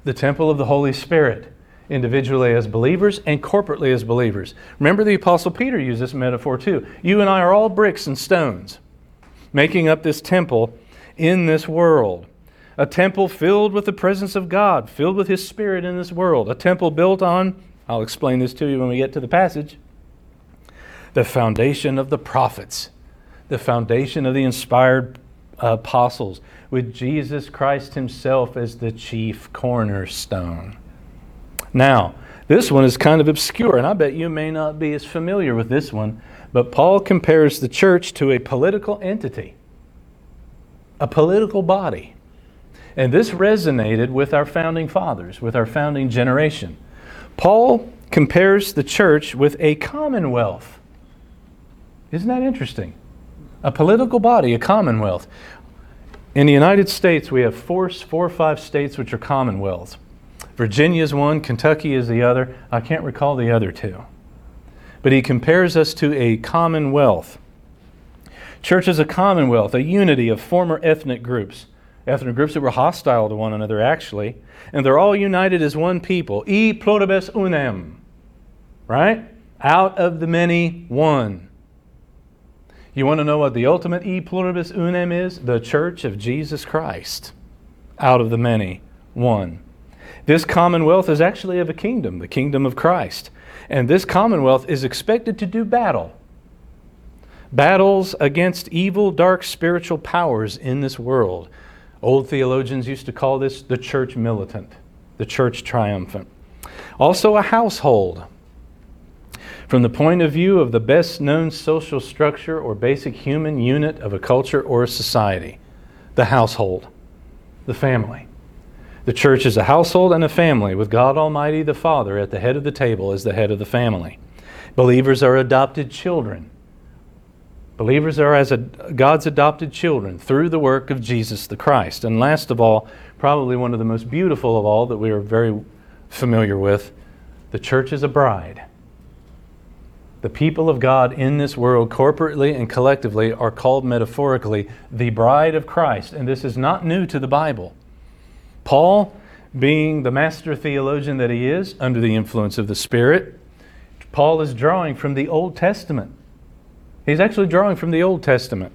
the temple of the Holy Spirit individually as believers and corporately as believers. Remember, the Apostle Peter used this metaphor too. You and I are all bricks and stones making up this temple in this world. A temple filled with the presence of God, filled with His Spirit in this world. A temple built on, I'll explain this to you when we get to the passage, the foundation of the prophets, the foundation of the inspired uh, apostles, with Jesus Christ Himself as the chief cornerstone. Now, this one is kind of obscure, and I bet you may not be as familiar with this one, but Paul compares the church to a political entity, a political body. And this resonated with our founding fathers, with our founding generation. Paul compares the church with a commonwealth. Isn't that interesting? A political body, a commonwealth. In the United States, we have four, four or five states which are commonwealths. Virginia is one, Kentucky is the other. I can't recall the other two. But he compares us to a commonwealth. Church is a commonwealth, a unity of former ethnic groups, ethnic groups that were hostile to one another, actually, and they're all united as one people. E pluribus unum, right? Out of the many, one. You want to know what the ultimate e pluribus unum is? The church of Jesus Christ. Out of the many, one. This commonwealth is actually of a kingdom, the kingdom of Christ. And this commonwealth is expected to do battle. Battles against evil, dark spiritual powers in this world. Old theologians used to call this the church militant, the church triumphant. Also, a household. From the point of view of the best known social structure or basic human unit of a culture or a society, the household, the family. The church is a household and a family with God Almighty the Father at the head of the table as the head of the family. Believers are adopted children. Believers are as a, God's adopted children through the work of Jesus the Christ. And last of all, probably one of the most beautiful of all that we are very familiar with, the church is a bride. The people of God in this world, corporately and collectively, are called metaphorically the bride of Christ. And this is not new to the Bible. Paul, being the master theologian that he is, under the influence of the Spirit, Paul is drawing from the Old Testament. He's actually drawing from the Old Testament.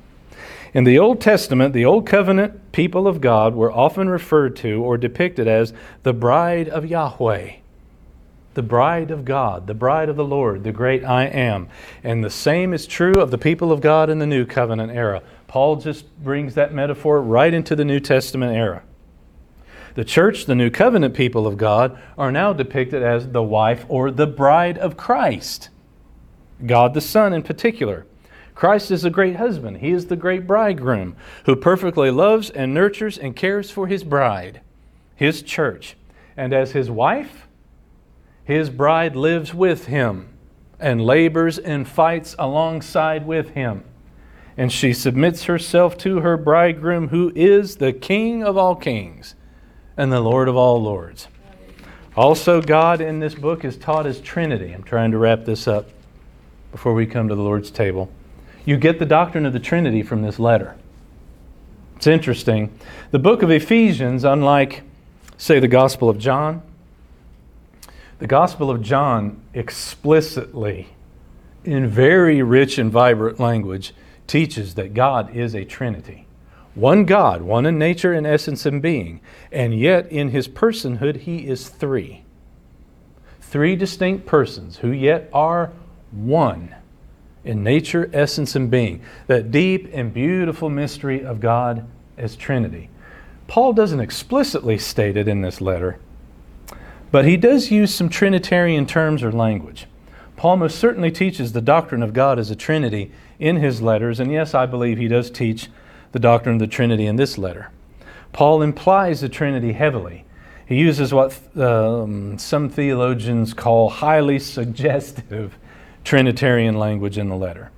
In the Old Testament, the Old Covenant people of God were often referred to or depicted as the bride of Yahweh, the bride of God, the bride of the Lord, the great I am. And the same is true of the people of God in the New Covenant era. Paul just brings that metaphor right into the New Testament era. The church, the New Covenant people of God, are now depicted as the wife or the bride of Christ, God the Son in particular. Christ is the great husband. He is the great bridegroom who perfectly loves and nurtures and cares for his bride, his church. And as his wife, his bride lives with him and labors and fights alongside with him. And she submits herself to her bridegroom, who is the King of all kings and the Lord of all lords. Also, God in this book is taught as Trinity. I'm trying to wrap this up before we come to the Lord's table. You get the doctrine of the Trinity from this letter. It's interesting. The book of Ephesians, unlike, say, the Gospel of John, the Gospel of John explicitly, in very rich and vibrant language, teaches that God is a Trinity. One God, one in nature and essence and being, and yet in his personhood he is three. Three distinct persons who yet are one in nature, essence, and being. That deep and beautiful mystery of God as Trinity. Paul doesn't explicitly state it in this letter, but he does use some Trinitarian terms or language. Paul most certainly teaches the doctrine of God as a Trinity in his letters, and yes, I believe he does teach the doctrine of the Trinity in this letter. Paul implies the Trinity heavily. He uses what um, some theologians call highly suggestive Trinitarian language in the letter.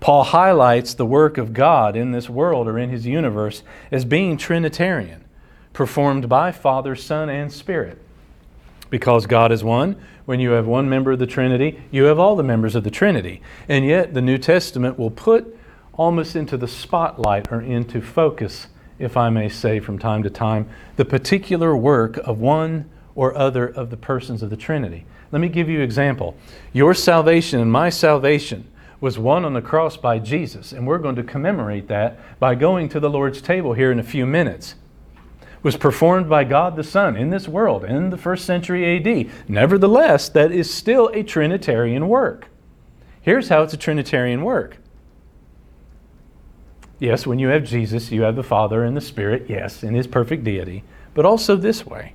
Paul highlights the work of God in this world or in his universe as being Trinitarian, performed by Father, Son, and Spirit. Because God is one, when you have one member of the Trinity, you have all the members of the Trinity. And yet, the New Testament will put almost into the spotlight or into focus, if I may say, from time to time, the particular work of one or other of the persons of the Trinity. Let me give you an example. Your salvation and my salvation was won on the cross by Jesus, and we're going to commemorate that by going to the Lord's table here in a few minutes. Was performed by God the Son in this world in the first century AD. Nevertheless, that is still a Trinitarian work. Here's how it's a Trinitarian work. Yes, when you have Jesus, you have the Father and the Spirit, yes, in His perfect deity, but also this way.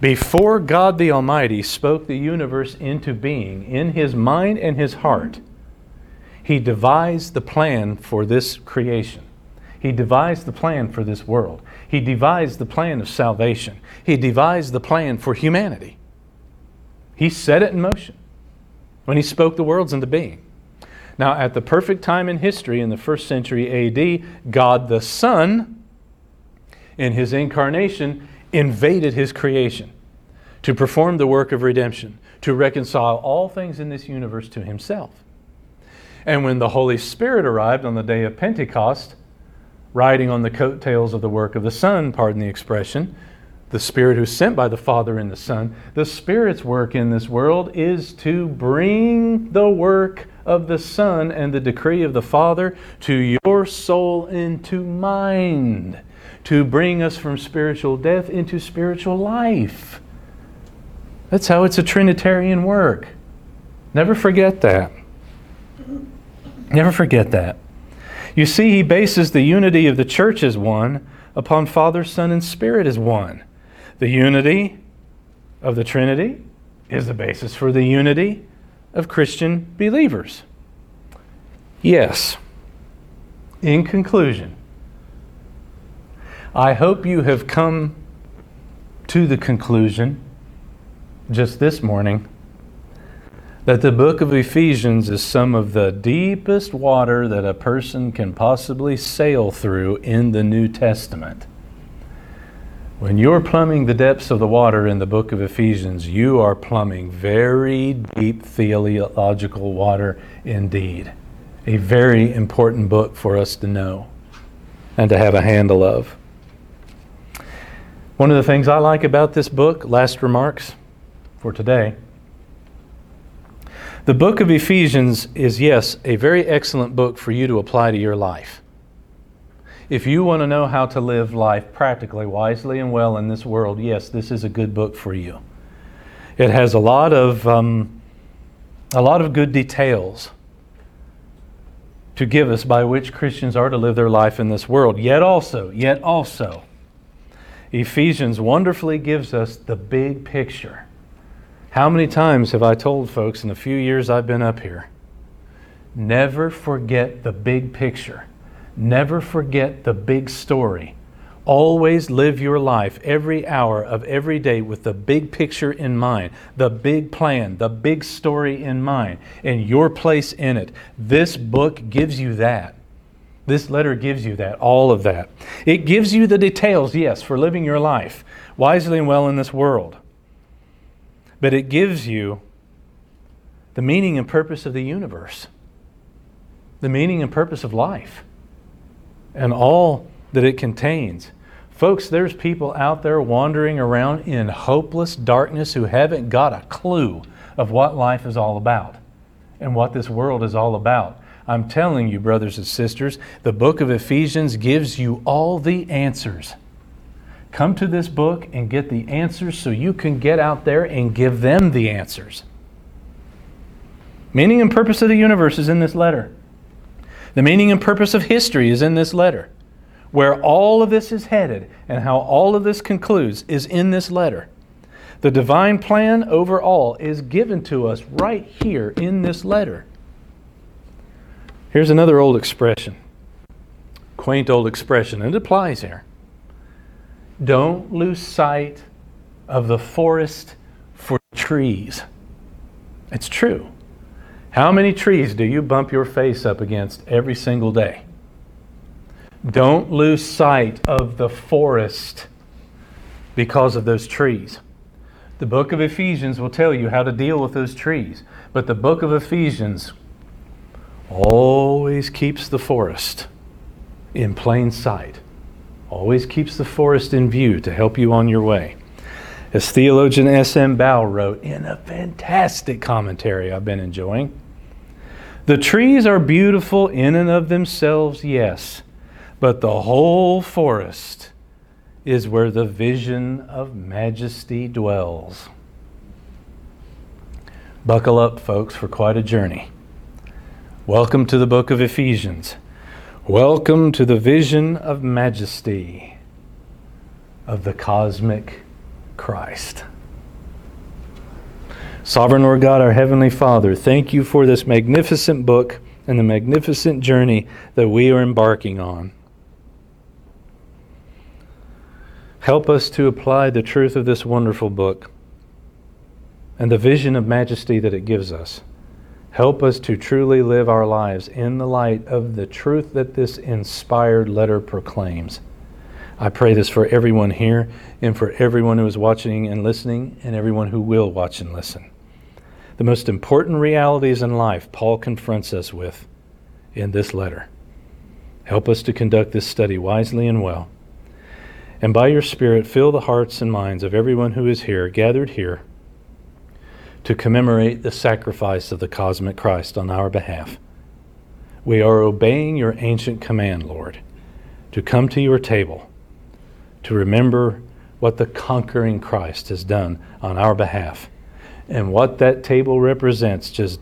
Before God the Almighty spoke the universe into being in his mind and his heart, he devised the plan for this creation. He devised the plan for this world. He devised the plan of salvation. He devised the plan for humanity. He set it in motion when he spoke the worlds into being. Now, at the perfect time in history, in the first century AD, God the Son, in his incarnation, invaded his creation to perform the work of redemption, to reconcile all things in this universe to himself. And when the Holy Spirit arrived on the day of Pentecost, riding on the coattails of the work of the Son, pardon the expression, the Spirit who's sent by the Father and the Son, the Spirit's work in this world is to bring the work of the Son and the decree of the Father to your soul and to mind to bring us from spiritual death into spiritual life. That's how it's a Trinitarian work. Never forget that. Never forget that. You see, he bases the unity of the church as one upon Father, Son, and Spirit as one. The unity of the Trinity is the basis for the unity of Christian believers. Yes. In conclusion, I hope you have come to the conclusion just this morning that the book of Ephesians is some of the deepest water that a person can possibly sail through in the New Testament. When you're plumbing the depths of the water in the book of Ephesians, you are plumbing very deep theological water indeed. A very important book for us to know and to have a handle of. One of the things I like about this book, last remarks for today. The book of Ephesians is, yes, a very excellent book for you to apply to your life. If you want to know how to live life practically, wisely, and well in this world, yes, this is a good book for you. It has a lot of um, a lot of good details to give us by which Christians are to live their life in this world. Yet also, yet also, Ephesians wonderfully gives us the big picture. How many times have I told folks in the few years I've been up here? Never forget the big picture. Never forget the big story. Always live your life every hour of every day with the big picture in mind, the big plan, the big story in mind, and your place in it. This book gives you that. This letter gives you that, all of that. It gives you the details, yes, for living your life wisely and well in this world. But it gives you the meaning and purpose of the universe, the meaning and purpose of life and all that it contains. Folks, there's people out there wandering around in hopeless darkness who haven't got a clue of what life is all about and what this world is all about. I'm telling you, brothers and sisters, the book of Ephesians gives you all the answers. Come to this book and get the answers so you can get out there and give them the answers. Meaning and purpose of the universe is in this letter. The meaning and purpose of history is in this letter. Where all of this is headed and how all of this concludes is in this letter. The divine plan over all is given to us right here in this letter. Here's another old expression, quaint old expression, and it applies here. Don't lose sight of the forest for trees. It's true. How many trees do you bump your face up against every single day? Don't lose sight of the forest because of those trees. The book of Ephesians will tell you how to deal with those trees, but the book of Ephesians always keeps the forest in plain sight, always keeps the forest in view to help you on your way. As theologian S.M. Baugh wrote in a fantastic commentary I've been enjoying, the trees are beautiful in and of themselves, yes, but the whole forest is where the vision of majesty dwells. Buckle up, folks, for quite a journey. Welcome to the book of Ephesians. Welcome to the vision of majesty of the cosmic Christ. Sovereign Lord God, our Heavenly Father, thank you for this magnificent book and the magnificent journey that we are embarking on. Help us to apply the truth of this wonderful book and the vision of majesty that it gives us. Help us to truly live our lives in the light of the truth that this inspired letter proclaims. I pray this for everyone here and for everyone who is watching and listening and everyone who will watch and listen the most important realities in life Paul confronts us with in this letter. Help us to conduct this study wisely and well. And by your Spirit, fill the hearts and minds of everyone who is here, gathered here, to commemorate the sacrifice of the cosmic Christ on our behalf. We are obeying your ancient command, Lord, to come to your table, to remember what the conquering Christ has done on our behalf and what that table represents just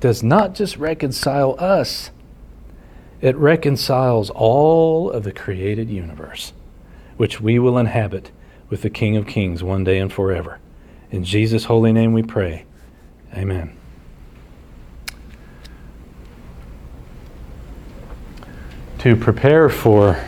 does not just reconcile us, it reconciles all of the created universe, which we will inhabit with the King of Kings one day and forever. In Jesus' holy name we pray. Amen. To prepare for